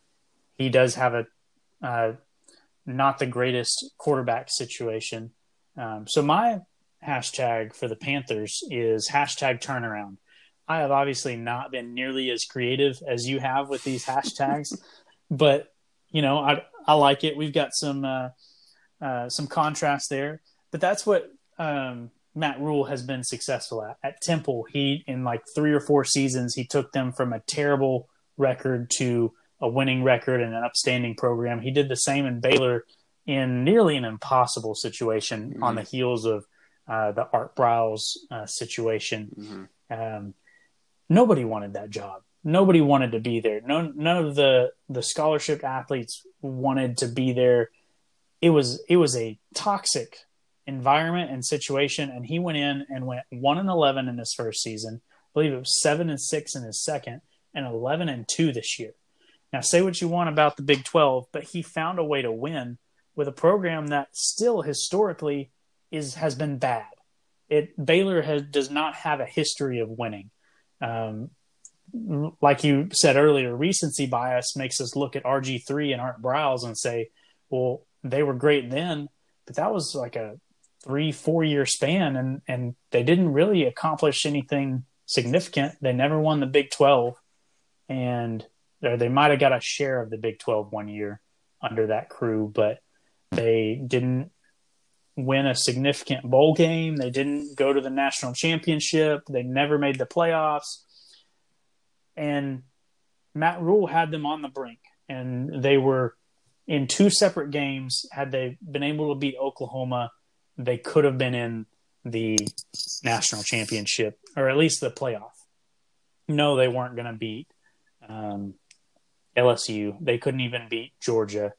[SPEAKER 2] he does have a uh, not the greatest quarterback situation. Um, so my hashtag for the Panthers is hashtag turnaround. I have obviously not been nearly as creative as you have with these hashtags, [LAUGHS] but you know I I like it. We've got some uh, uh, some contrast there, but that's what um, Matt Rhule has been successful at. At Temple, he in like three or four seasons, he took them from a terrible record to a winning record and an upstanding program. He did the same in Baylor in nearly an impossible situation mm-hmm. on the heels of uh, the Art Briles uh, situation. Mm-hmm. Um, nobody wanted that job. Nobody wanted to be there. No, none of the the scholarship athletes wanted to be there. It was it was a toxic environment and situation, and he went in and went one and eleven in his first season. I believe it was seven and six in his second, and eleven and two this year. Now, say what you want about the Big Twelve, but he found a way to win with a program that still historically is has been bad. It Baylor has, does not have a history of winning. Um, like you said earlier, recency bias makes us look at RG three and Art Briles and say, "Well, they were great then, but that was like a three, four year span, and and they didn't really accomplish anything significant. They never won the Big 12, and they might have got a share of the Big 12 one year under that crew, but they didn't win a significant bowl game. They didn't go to the national championship. They never made the playoffs. And Matt Rhule had them on the brink, and they were in two separate games. Had they been able to beat Oklahoma, they could have been in the national championship or at least the playoff. No, they weren't going to beat um, LSU. They couldn't even beat Georgia.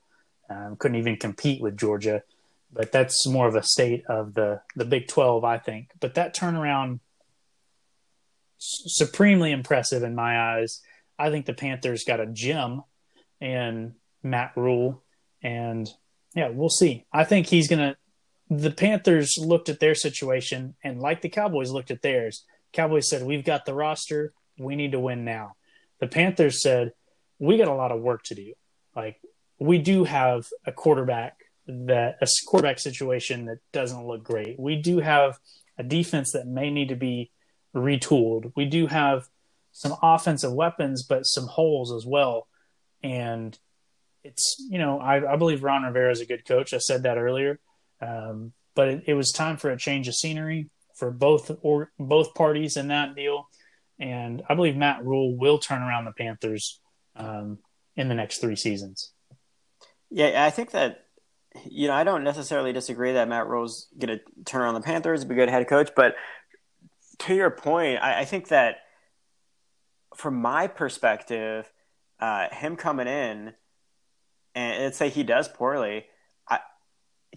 [SPEAKER 2] Um, couldn't even compete with Georgia. But that's more of a state of the the Big Twelve, I think. But that turnaround, supremely impressive in my eyes. I think the Panthers got a gem in Matt Rhule, and yeah, we'll see. I think he's gonna. The Panthers looked at their situation, and like the Cowboys looked at theirs, Cowboys said, "We've got the roster. We need to win now." The Panthers said, "We got a lot of work to do. Like we do have a quarterback that a quarterback situation that doesn't look great. We do have a defense that may need to be retooled. We do have some offensive weapons, but some holes as well. And it's you know I, I believe Ron Rivera is a good coach. I said that earlier, um, but it, it, was time for a change of scenery for both or both parties in that deal. And I believe Matt Rhule will turn around the Panthers um, in the next three seasons.
[SPEAKER 1] Yeah, I think that you know I don't necessarily disagree that Matt Rhule's going to turn around the Panthers, be a good head coach. But to your point, I, I think that from my perspective, uh, him coming in and let's say he does poorly,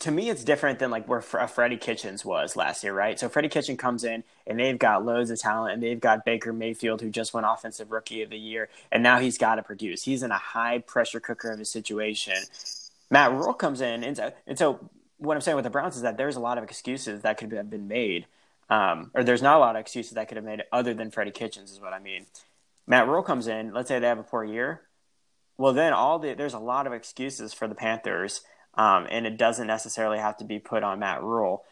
[SPEAKER 1] to me it's different than like where uh, Freddie Kitchens was last year, right? So Freddie Kitchen comes in and they've got loads of talent and they've got Baker Mayfield who just won Offensive Rookie of the Year and now he's got to produce. He's in a high pressure cooker of a situation. Matt Rhule comes in and so, and so what I'm saying with the Browns is that there's a lot of excuses that could have been made. Um, or there's not a lot of excuses that could have made other than Freddie Kitchens is what I mean. Matt Rhule comes in, let's say they have a poor year well, then all the there's a lot of excuses for the Panthers, um, and it doesn't necessarily have to be put on Matt Rhule.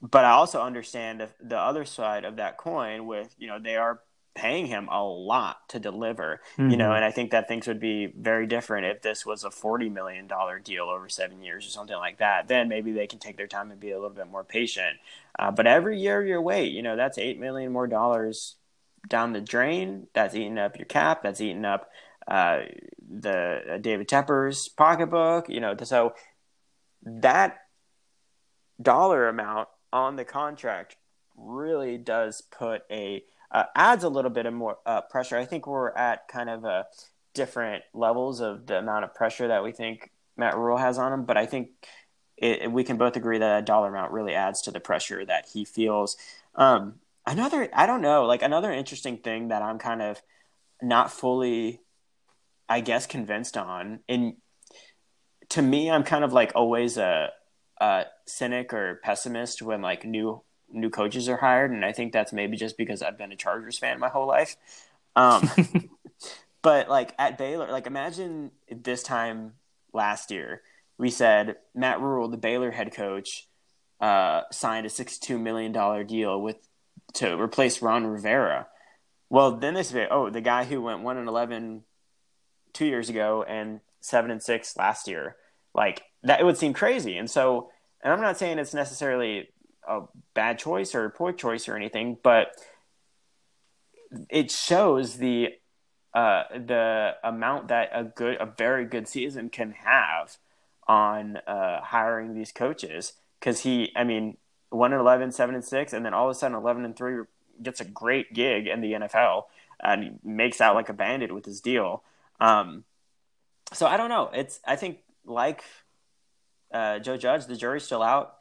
[SPEAKER 1] But I also understand the, the other side of that coin with you know they are paying him a lot to deliver, mm-hmm. you know, mm-hmm. and I think that things would be very different if this was a forty million dollar deal over seven years or something like that. Then maybe they can take their time and be a little bit more patient. Uh, but every year you wait, you know, that's eight million more dollars down the drain. That's eating up your cap. That's eating up uh, the uh, David Tepper's pocketbook. You know, so that dollar amount on the contract really does put a uh, adds a little bit of more uh, pressure. I think we're at kind of a different levels of the amount of pressure that we think Matt Rhule has on him, but I think it, we can both agree that a dollar amount really adds to the pressure that he feels. Um, another, I don't know, like another interesting thing that I'm kind of not fully I guess convinced on. And to me, I'm kind of like always a, a cynic or pessimist when like new new coaches are hired, and I think that's maybe just because I've been a Chargers fan my whole life. Um, [LAUGHS] but like at Baylor, like imagine this time last year, we said Matt Rhule, the Baylor head coach, uh, signed a sixty-two million dollar deal with to replace Ron Rivera. Well, then they say, oh, the guy who went one and eleven two years ago and seven and six last year. Like that, it would seem crazy. And so, and I'm not saying it's necessarily a bad choice or a poor choice or anything, but it shows the uh, the amount that a good, a very good season can have on uh, hiring these coaches. Because he, I mean, one and 11, 7 and six, and then all of a sudden eleven and three gets a great gig in the NFL and makes out like a bandit with his deal. Um, so I don't know. It's I think like uh, Joe Judge, the jury's still out,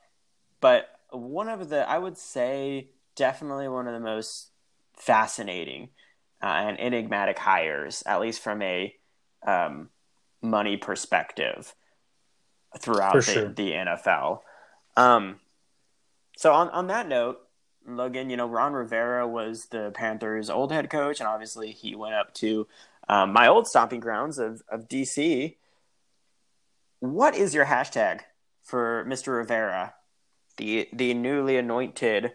[SPEAKER 1] but one of the I would say definitely one of the most fascinating uh, and enigmatic hires, at least from a um, money perspective, throughout the, sure. the, NFL. Um, so on on that note, Logan, you know Ron Rivera was the Panthers' old head coach, and obviously he went up to um, my old stomping grounds of, of DC. What is your hashtag for Mr. Rivera, the the newly anointed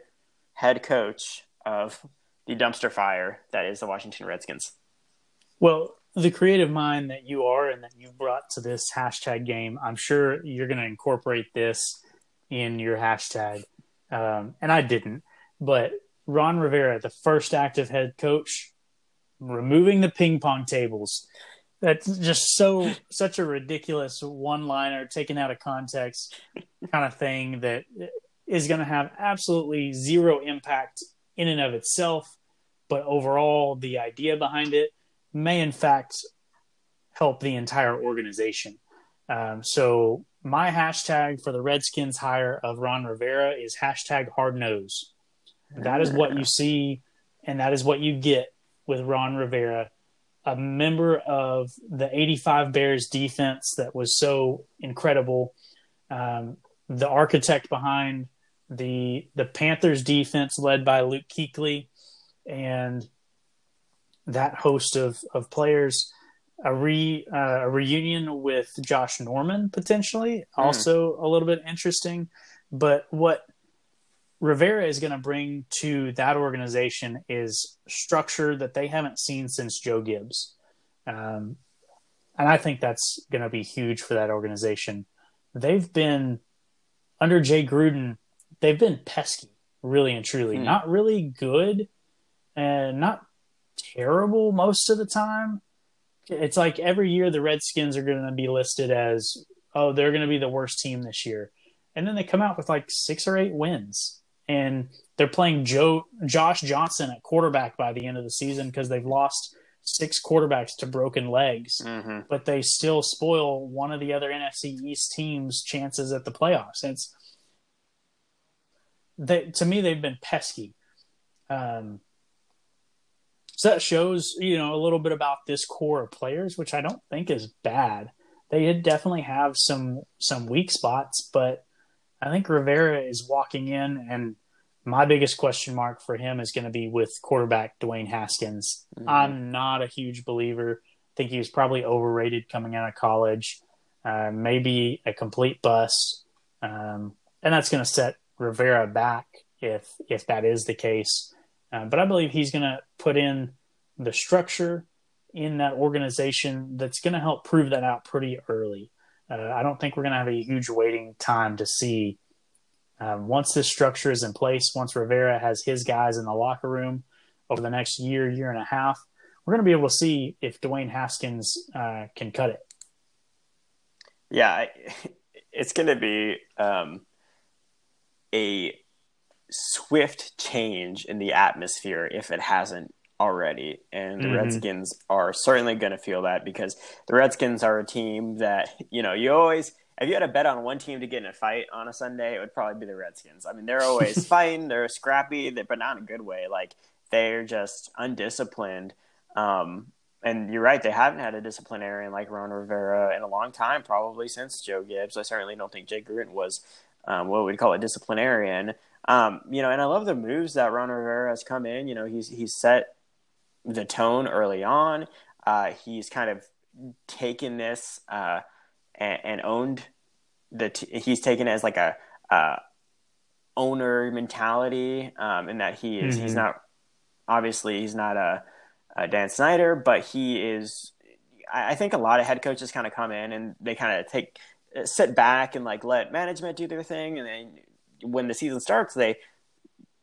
[SPEAKER 1] head coach of the dumpster fire that is the Washington Redskins.
[SPEAKER 2] Well, the creative mind that you are and that you brought to this hashtag game, I'm sure you're going to incorporate this in your hashtag. Um, and I didn't, but Ron Rivera, the first active head coach, removing the ping pong tables. That's just so such a ridiculous one liner taken out of context kind of thing that is going to have absolutely zero impact in and of itself, but overall the idea behind it may in fact help the entire organization. Um, so my hashtag for the Redskins hire of Ron Rivera is hashtag hard nose. That is what you see, and that is what you get with Ron Rivera, a member of the 85 Bears defense that was so incredible, um, the architect behind the the Panthers defense led by Luke Kuechly, and that host of of players. A re uh, a reunion with Josh Norman potentially mm. also a little bit interesting, but what Rivera is going to bring to that organization is structure that they haven't seen since Joe Gibbs. Um, and I think that's going to be huge for that organization. They've been under Jay Gruden, they've been pesky, really and truly. Hmm. Not really good and not terrible most of the time. It's like every year the Redskins are going to be listed as, oh, they're going to be the worst team this year. And then they come out with like six or eight wins and they're playing Joe Josh Johnson at quarterback by the end of the season because they've lost six quarterbacks to broken legs, mm-hmm. but they still spoil one of the other NFC East teams' chances at the playoffs. It's they, to me they've been pesky. Um, so that shows you know a little bit about this core of players, which I don't think is bad. They did definitely have some some weak spots, but I think Rivera is walking in, and my biggest question mark for him is going to be with quarterback Dwayne Haskins. Mm-hmm. I'm not a huge believer. I think he was probably overrated coming out of college. Uh, maybe a complete bust, um, and that's going to set Rivera back if if that is the case. Uh, but I believe he's going to put in the structure in that organization that's going to help prove that out pretty early. Uh, I don't think we're going to have a huge waiting time to see. Um, once this structure is in place, once Rivera has his guys in the locker room over the next year, year and a half, we're going to be able to see if Dwayne Haskins uh, can cut it.
[SPEAKER 1] Yeah, [LAUGHS] it's going to be um, a swift change in the atmosphere if it hasn't already, and the mm-hmm. Redskins are certainly going to feel that because the Redskins are a team that you know you always. If you had a bet on one team to get in a fight on a Sunday, it would probably be the Redskins. I mean, they're always [LAUGHS] fighting, they're scrappy, but not in a good way. Like they're just undisciplined. Um, and you're right, they haven't had a disciplinarian like Ron Rivera in a long time, probably since Joe Gibbs. I certainly don't think Jay Gruden was um, what we'd call a disciplinarian. Um, you know, and I love the moves that Ron Rivera has come in. You know, he's he's set the tone early on. Uh, he's kind of taken this uh, and, and, owned the. T- he's taken it as like a, a owner mentality, um, in that he is. Mm-hmm. He's not obviously he's not a, a, Dan Snyder, but he is. I, I think a lot of head coaches kind of come in and they kind of take sit back and like let management do their thing, and then when the season starts, they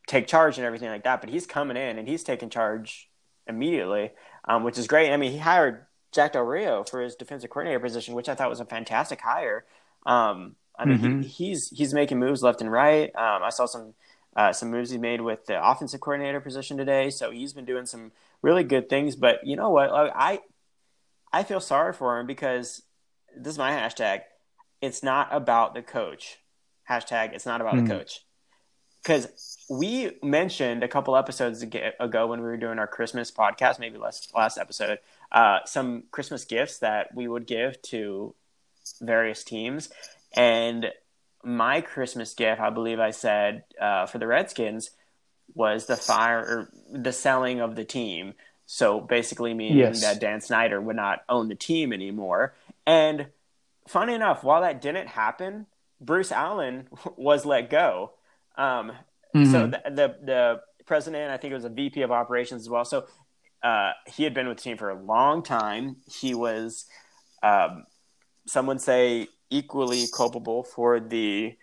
[SPEAKER 1] take charge and everything like that. But he's coming in and he's taking charge immediately, um, which is great. I mean, he hired Jack Del Rio for his defensive coordinator position, which I thought was a fantastic hire. Um, I mean, mm-hmm. he, he's he's making moves left and right. Um, I saw some uh, some moves he made with the offensive coordinator position today, so he's been doing some really good things. But you know what? I I feel sorry for him because this is my hashtag. It's not about the coach. Hashtag. It's not about mm-hmm. the coach because we mentioned a couple episodes ago when we were doing our Christmas podcast, maybe last last episode, uh, some Christmas gifts that we would give to various teams, and my Christmas gift, I believe I said uh, for the Redskins, was the fire or the selling of the team. So basically, meaning yes. that Dan Snyder would not own the team anymore. And funny enough, while that didn't happen, Bruce Allen [LAUGHS] was let go um, mm-hmm. So the, the, the president. I think it was a VP of operations as well. So uh, he had been with the team for a long time. He was, um, some would say, equally culpable for the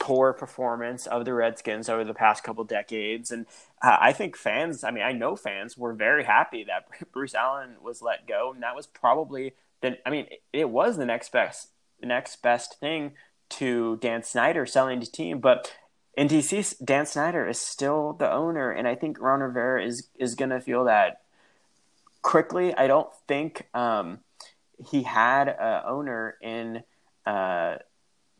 [SPEAKER 1] poor performance of the Redskins over the past couple decades. And uh, I think fans, I mean, I know fans were very happy that [LAUGHS] Bruce Allen was let go. And that was probably the, I mean, it was the next best, the next best thing to Dan Snyder selling the team. But in DC, Dan Snyder is still the owner. And I think Ron Rivera is, is going to feel that quickly. I don't think um, he had an owner in, uh,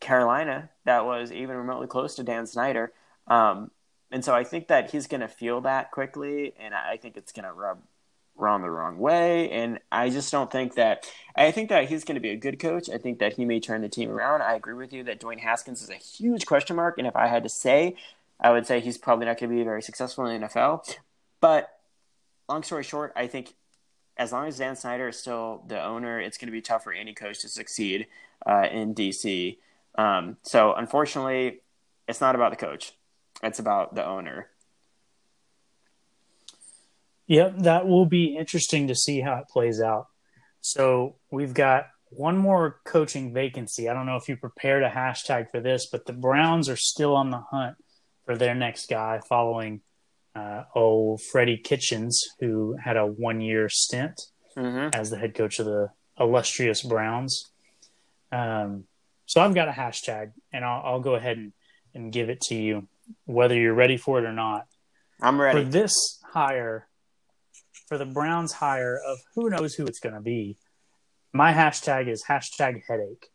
[SPEAKER 1] Carolina that was even remotely close to Dan Snyder. Um, and so I think that he's going to feel that quickly, and I think it's going to rub Ron the wrong way. And I just don't think that. I think that he's going to be a good coach. I think that he may turn the team around. I agree with you that Dwayne Haskins is a huge question mark, and if I had to say, I would say he's probably not going to be very successful in the NFL. But long story short, I think as long as Dan Snyder is still the owner, it's going to be tough for any coach to succeed uh, in DC. Um, so unfortunately, it's not about the coach; it's about the owner.
[SPEAKER 2] Yep, that will be interesting to see how it plays out. So we've got one more coaching vacancy. I don't know if you prepared a hashtag for this, but the Browns are still on the hunt for their next guy following uh, oh Freddie Kitchens, who had a one year stint mm-hmm. as the head coach of the illustrious Browns. Um, so I've got a hashtag, and I'll, I'll go ahead and, and give it to you, whether you're ready for it or not.
[SPEAKER 1] I'm ready.
[SPEAKER 2] For this hire, for the Browns hire of who knows who it's going to be, my hashtag is hashtag headache.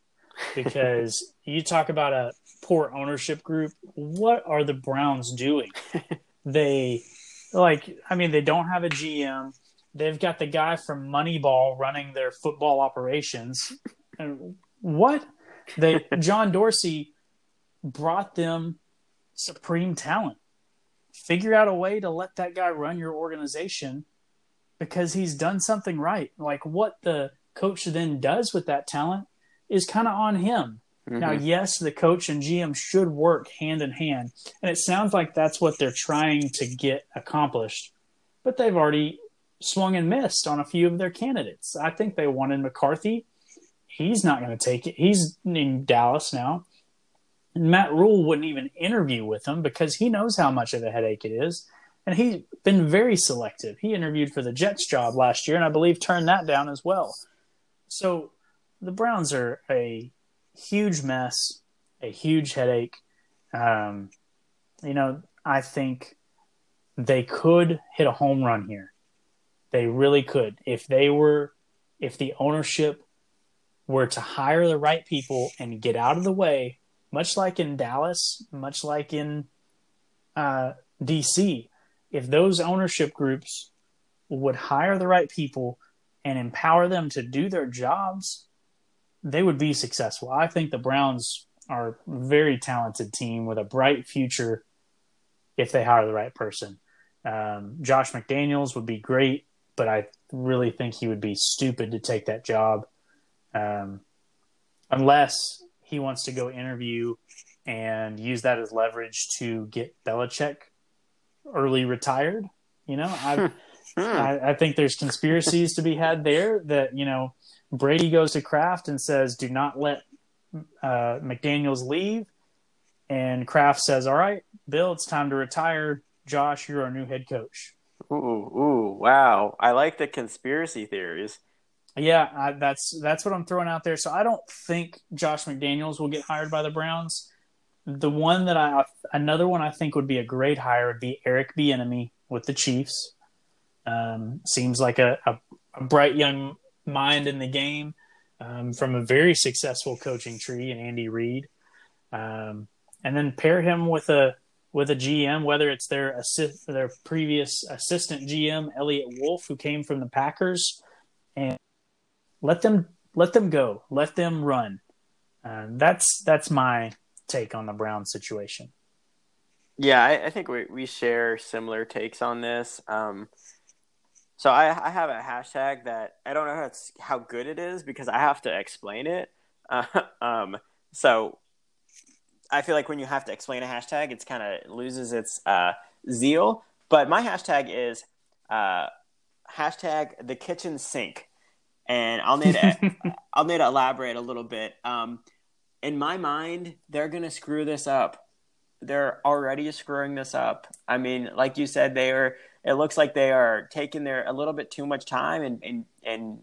[SPEAKER 2] Because [LAUGHS] you talk about a poor ownership group. What are the Browns doing? [LAUGHS] they, like, I mean, they don't have a GM. They've got the guy from Moneyball running their football operations. And what? They [LAUGHS] John Dorsey brought them supreme talent. Figure out a way to let that guy run your organization because he's done something right. Like what the coach then does with that talent is kind of on him. Mm-hmm. Now, yes, the coach and GM should work hand in hand, and it sounds like that's what they're trying to get accomplished. But they've already swung and missed on a few of their candidates. I think they wanted McCarthy he's not going to take it. He's in Dallas now. And Matt Rhule wouldn't even interview with him because he knows how much of a headache it is. And he's been very selective. He interviewed for the Jets job last year and I believe turned that down as well. So the Browns are a huge mess, a huge headache. Um, you know, I think they could hit a home run here. They really could. If they were, if the ownership were to hire the right people and get out of the way, much like in Dallas, much like in uh, DC, if those ownership groups would hire the right people and empower them to do their jobs, they would be successful. I think the Browns are a very talented team with a bright future if they hire the right person. Um, Josh McDaniels would be great, but I really think he would be stupid to take that job um, unless he wants to go interview and use that as leverage to get Belichick early retired. You know, I, I, I think there's conspiracies to be had there that you know Brady goes to Kraft and says, "Do not let uh, McDaniels leave," and Kraft says, "All right, Bill, it's time to retire. Josh, you're our new head coach."
[SPEAKER 1] Ooh, ooh, wow! I like the conspiracy theories.
[SPEAKER 2] Yeah, I, that's that's what I'm throwing out there. So I don't think Josh McDaniels will get hired by the Browns. The one that I another one I think would be a great hire would be Eric Bieniemy with the Chiefs. Um, seems like a, a, a, bright young mind in the game um, from a very successful coaching tree in Andy Reid, um, and then pair him with a with a GM, whether it's their assist, their previous assistant GM Eliot Wolf, who came from the Packers, and let them let them go, let them run. Uh, that's that's my take on the Brown situation.
[SPEAKER 1] Yeah, I, I, think we we share similar takes on this. Um, so I, I have a hashtag that I don't know how, how good it is because I have to explain it. Uh, [LAUGHS] um, so I feel like when you have to explain a hashtag, it's kind of loses its uh, zeal. But my hashtag is uh, hashtag the kitchen sink, and I'll need to [LAUGHS] I'll need to elaborate a little bit. Um, in my mind, they're gonna screw this up. They're already screwing this up. I mean, like you said, they are. It looks like they are taking their a little bit too much time, and and and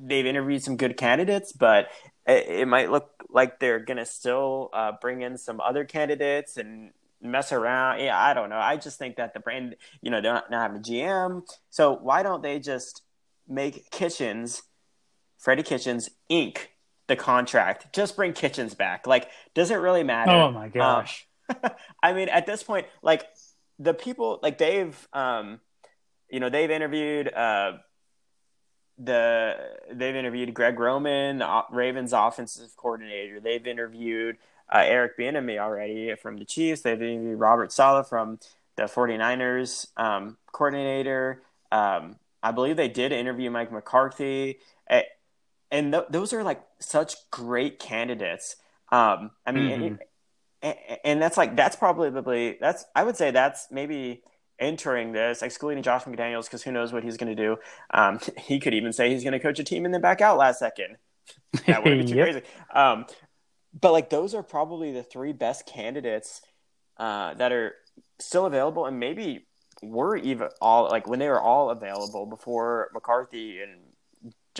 [SPEAKER 1] they've interviewed some good candidates, but it, it might look like they're gonna still uh, bring in some other candidates and mess around. Yeah, I don't know. I just think that the brand, you know, they're not, not having a GM. So why don't they just make Kitchens, Freddie Kitchens, Inc. the contract? Just bring Kitchens back. Like, does it really matter?
[SPEAKER 2] Oh my gosh.
[SPEAKER 1] Um, [LAUGHS] I mean, at this point, like the people, like they've, um, you know, they've interviewed. Uh, the they've interviewed Greg Roman, the Ravens offensive coordinator. They've interviewed uh, Eric Bieniemy already from the Chiefs. They've interviewed Robert Saleh from the 49ers um, coordinator. Um, I believe they did interview Mike McCarthy. And th- those are like such great candidates. Um, I mean, mm-hmm. and, and, that's like, that's probably, that's, I would say that's maybe entering this, excluding Josh McDaniels, because who knows what he's going to do. Um, [LAUGHS] he could even say he's going to coach a team and then back out last second. [LAUGHS] That would be too [LAUGHS] yep. crazy. Um, but like those are probably the three best candidates uh, that are still available, and maybe were even all like when they were all available before McCarthy and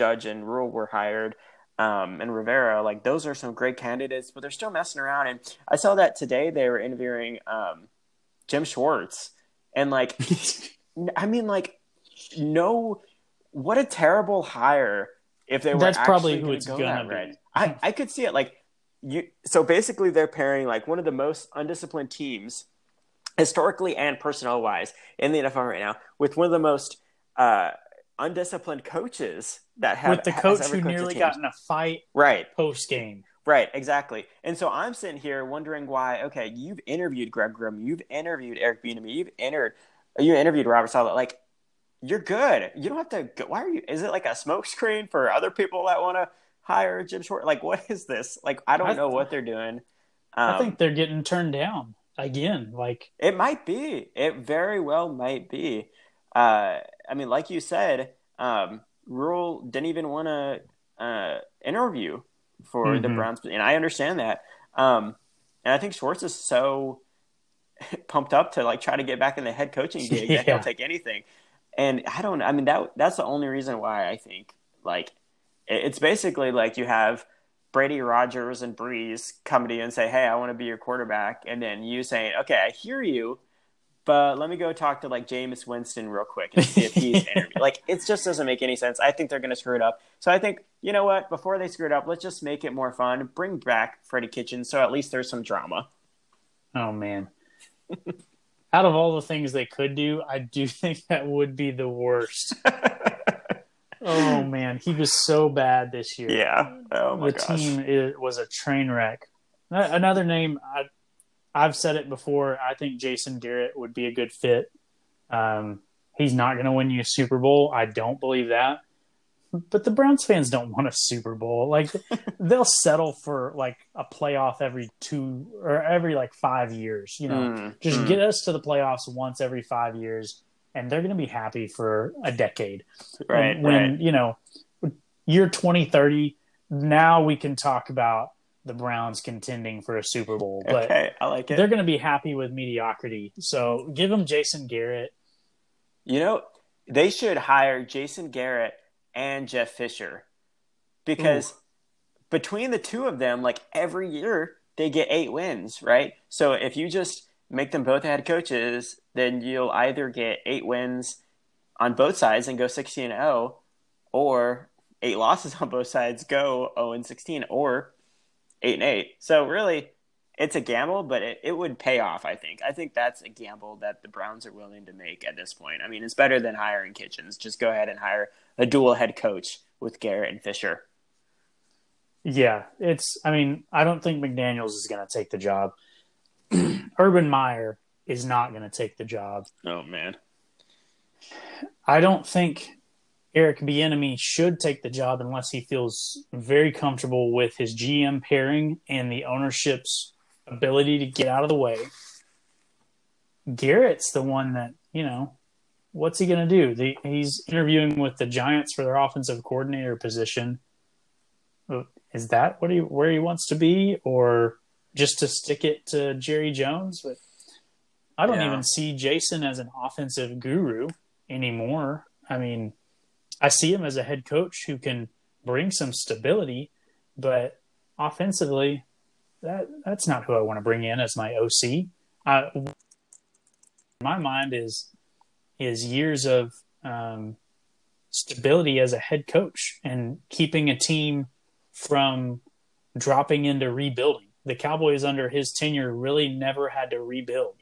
[SPEAKER 1] Judge and Rhule were hired. Um, and Rivera, like those are some great candidates, but they're still messing around. And I saw that today they were interviewing um, Jim Schwartz, and like, [LAUGHS] I mean, like, no, what a terrible hire if they were. That's probably who it's go gonna be. I I could see it like you so basically they're pairing like one of the most undisciplined teams historically and personnel wise in the NFL right now with one of the most uh, undisciplined coaches that have
[SPEAKER 2] with the coach who nearly got in a fight
[SPEAKER 1] right
[SPEAKER 2] post game.
[SPEAKER 1] Right, exactly. And so I'm sitting here wondering why. Okay, you've interviewed Greg Grimm, you've interviewed Eric Bieniemy, you've entered, you interviewed Robert Saleh. Like, you're good. You don't have to. Go, why are you? Is it like a smokescreen for other people that want to hire Jim Short? Like, what is this? Like, I don't I, know what they're doing.
[SPEAKER 2] Um, I think they're getting turned down again. Like,
[SPEAKER 1] it might be. It very well might be. Uh, I mean, like you said, um, Rhule didn't even want to uh, interview for mm-hmm. the Browns, and I understand that. Um, and I think Schwartz is so [LAUGHS] pumped up to like try to get back in the head coaching gig yeah. that he'll [LAUGHS] take anything. And I don't. I mean that that's the only reason why I think like it's basically like you have Brady Rodgers and Brees come to you and say, "Hey, I want to be your quarterback," and then you saying, "Okay, I hear you, but let me go talk to like Jameis Winston real quick and see if he's [LAUGHS] like it just doesn't make any sense. I think they're going to screw it up. So I think you know what? Before they screw it up, let's just make it more fun. Bring back Freddie Kitchen, so at least there's some drama.
[SPEAKER 2] Oh man. [LAUGHS] Out of all the things they could do, I do [LAUGHS] think that would be the worst. oh man, he was so bad this year.
[SPEAKER 1] Yeah. Oh my
[SPEAKER 2] the gosh. team is, was a train wreck. Another name, I, I've said it before. I think Jason Garrett would be a good fit. Um, he's not going to win you a Super Bowl. I don't believe that. But the Browns fans don't want a Super Bowl. Like [LAUGHS] they'll settle for like a playoff every two or every like five years. You know, mm, just mm. get us to the playoffs once every five years and they're going to be happy for a decade.
[SPEAKER 1] Right.
[SPEAKER 2] And when,
[SPEAKER 1] right.
[SPEAKER 2] you know, year 2030, now we can talk about the Browns contending for a Super Bowl. [LAUGHS] But
[SPEAKER 1] okay, I like it.
[SPEAKER 2] They're going to be happy with mediocrity. So give them Jason Garrett.
[SPEAKER 1] You know, they should hire Jason Garrett and Jeff Fisher because Ooh. between the two of them, like every year, they get eight wins, right? So if you just make them both head coaches, then you'll either get eight wins on both sides and go 16 and 0, or eight losses [LAUGHS] on both sides, go 0 and 16, or 8 and 8. So really, it's a gamble, but it, it would pay off, I think. I think that's a gamble that the Browns are willing to make at this point. I mean, it's better than hiring Kitchens. Just go ahead and hire a dual head coach with Garrett and Fisher.
[SPEAKER 2] Yeah, it's, I mean, I don't think McDaniels is going to take the job. [CLEARS THROAT] Urban Meyer is not going to take the job.
[SPEAKER 1] Oh man,
[SPEAKER 2] I don't think Eric Bieniemy should take the job unless he feels very comfortable with his GM pairing and the ownership's ability to get out of the way. Garrett's the one that you know. What's he going to do? The, he's interviewing with the Giants for their offensive coordinator position. Is that what he where he wants to be, or just to stick it to Jerry Jones? But I don't yeah. even see Jason as an offensive guru anymore. I mean, I see him as a head coach who can bring some stability, but offensively, that that's not who I want to bring in as my OC. Uh, my mind is is years of um, stability as a head coach and keeping a team from dropping into rebuilding. The Cowboys under his tenure really never had to rebuild.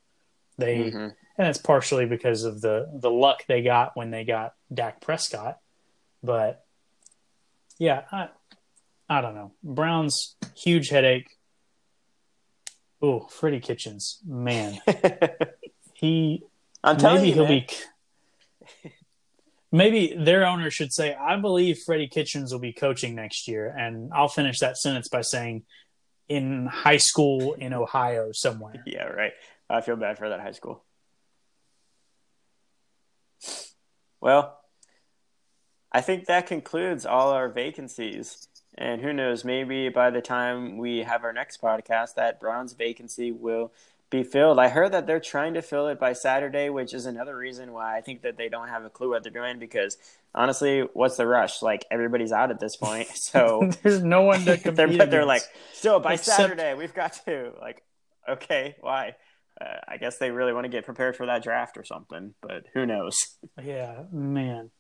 [SPEAKER 2] They mm-hmm. and that's partially because of the the luck they got when they got Dak Prescott. But yeah, I I don't know. Browns huge headache. Oh, Freddie Kitchens, man, [LAUGHS] he.
[SPEAKER 1] I'm telling
[SPEAKER 2] maybe
[SPEAKER 1] you,
[SPEAKER 2] he'll
[SPEAKER 1] man.
[SPEAKER 2] be. Maybe their owner should say, "I believe Freddie Kitchens will be coaching next year," and I'll finish that sentence by saying, "In high school in Ohio somewhere."
[SPEAKER 1] Yeah, right. I feel bad for that high school. Well, I think that concludes all our vacancies. And who knows, maybe by the time we have our next podcast, that Browns vacancy will be filled. I heard that they're trying to fill it by Saturday, which is another reason why I think that they don't have a clue what they're doing because honestly, what's the rush? Like everybody's out at this point. [LAUGHS] So [LAUGHS]
[SPEAKER 2] there's no one to [LAUGHS] compete.
[SPEAKER 1] they're, but they're like, still by
[SPEAKER 2] Except-
[SPEAKER 1] Saturday, we've got to. Like, okay, why? Uh, I guess they really want to get prepared for that draft or something, but who knows?
[SPEAKER 2] Yeah, man.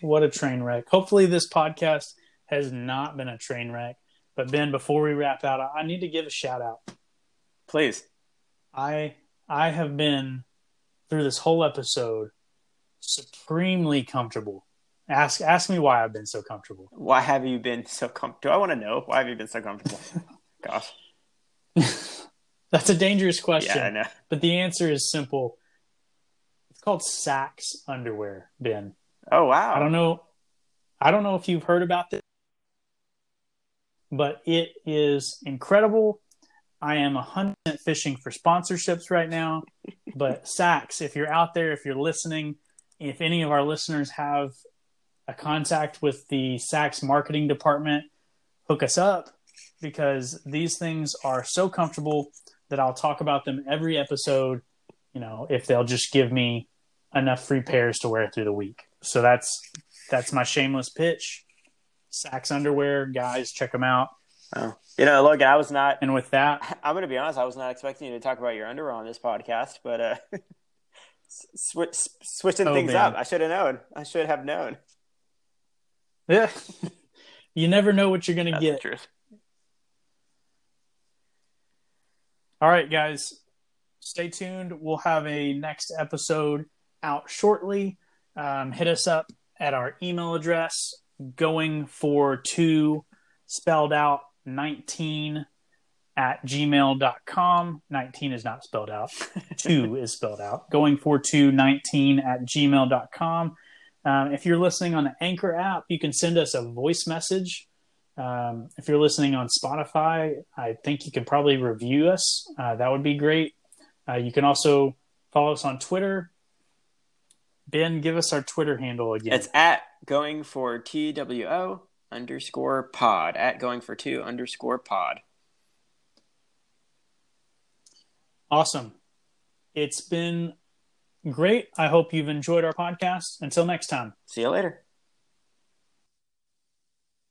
[SPEAKER 2] What a train wreck. Hopefully, this podcast has not been a train wreck. But, Ben, before we wrap out, I need to give a shout out.
[SPEAKER 1] Please.
[SPEAKER 2] I I have been through this whole episode supremely comfortable. Ask ask me why I've been so comfortable.
[SPEAKER 1] Why have you been so comfortable? Do I want to know why have you been so comfortable? [LAUGHS] Gosh. [LAUGHS]
[SPEAKER 2] That's a dangerous question.
[SPEAKER 1] Yeah, I know.
[SPEAKER 2] But the answer is simple. It's called Saxx underwear, Ben.
[SPEAKER 1] Oh wow.
[SPEAKER 2] I don't know I don't know if you've heard about this, but it is incredible. I am a 100% fishing for sponsorships right now. But [LAUGHS] Saxx, if you're out there, if you're listening, if any of our listeners have a contact with the Saxx marketing department, hook us up because these things are so comfortable that I'll talk about them every episode. You know, if they'll just give me enough free pairs to wear through the week. So that's that's my shameless pitch. Saxx underwear, guys, check them out.
[SPEAKER 1] Oh. You know, look, I was not.
[SPEAKER 2] And with that, [LAUGHS]
[SPEAKER 1] I'm going to be honest. I was not expecting you to talk about your underwear on this podcast, but uh, [LAUGHS] switch, switching
[SPEAKER 2] Oh,
[SPEAKER 1] things
[SPEAKER 2] man.
[SPEAKER 1] up. I should have known. I should have known.
[SPEAKER 2] yeah, [LAUGHS] you never know what you're going to get. All right, guys, stay tuned. We'll have a next episode out shortly. Um, hit us up at our email address, going for two spelled out 19 at gmail.com. 19 is not spelled out, [LAUGHS] two is spelled out. Going for two 19 at gmail.com. Um, if you're listening on the Anchor app, you can send us a voice message. Um, if you're listening on Spotify, I think you can probably review us. Uh, that would be great. Uh, you can also follow us on Twitter. Ben, give us our Twitter handle again.
[SPEAKER 1] It's at going for TWO underscore pod. At going for two underscore pod.
[SPEAKER 2] awesome. It's been great. I hope you've enjoyed our podcast. Until next time.
[SPEAKER 1] See you later.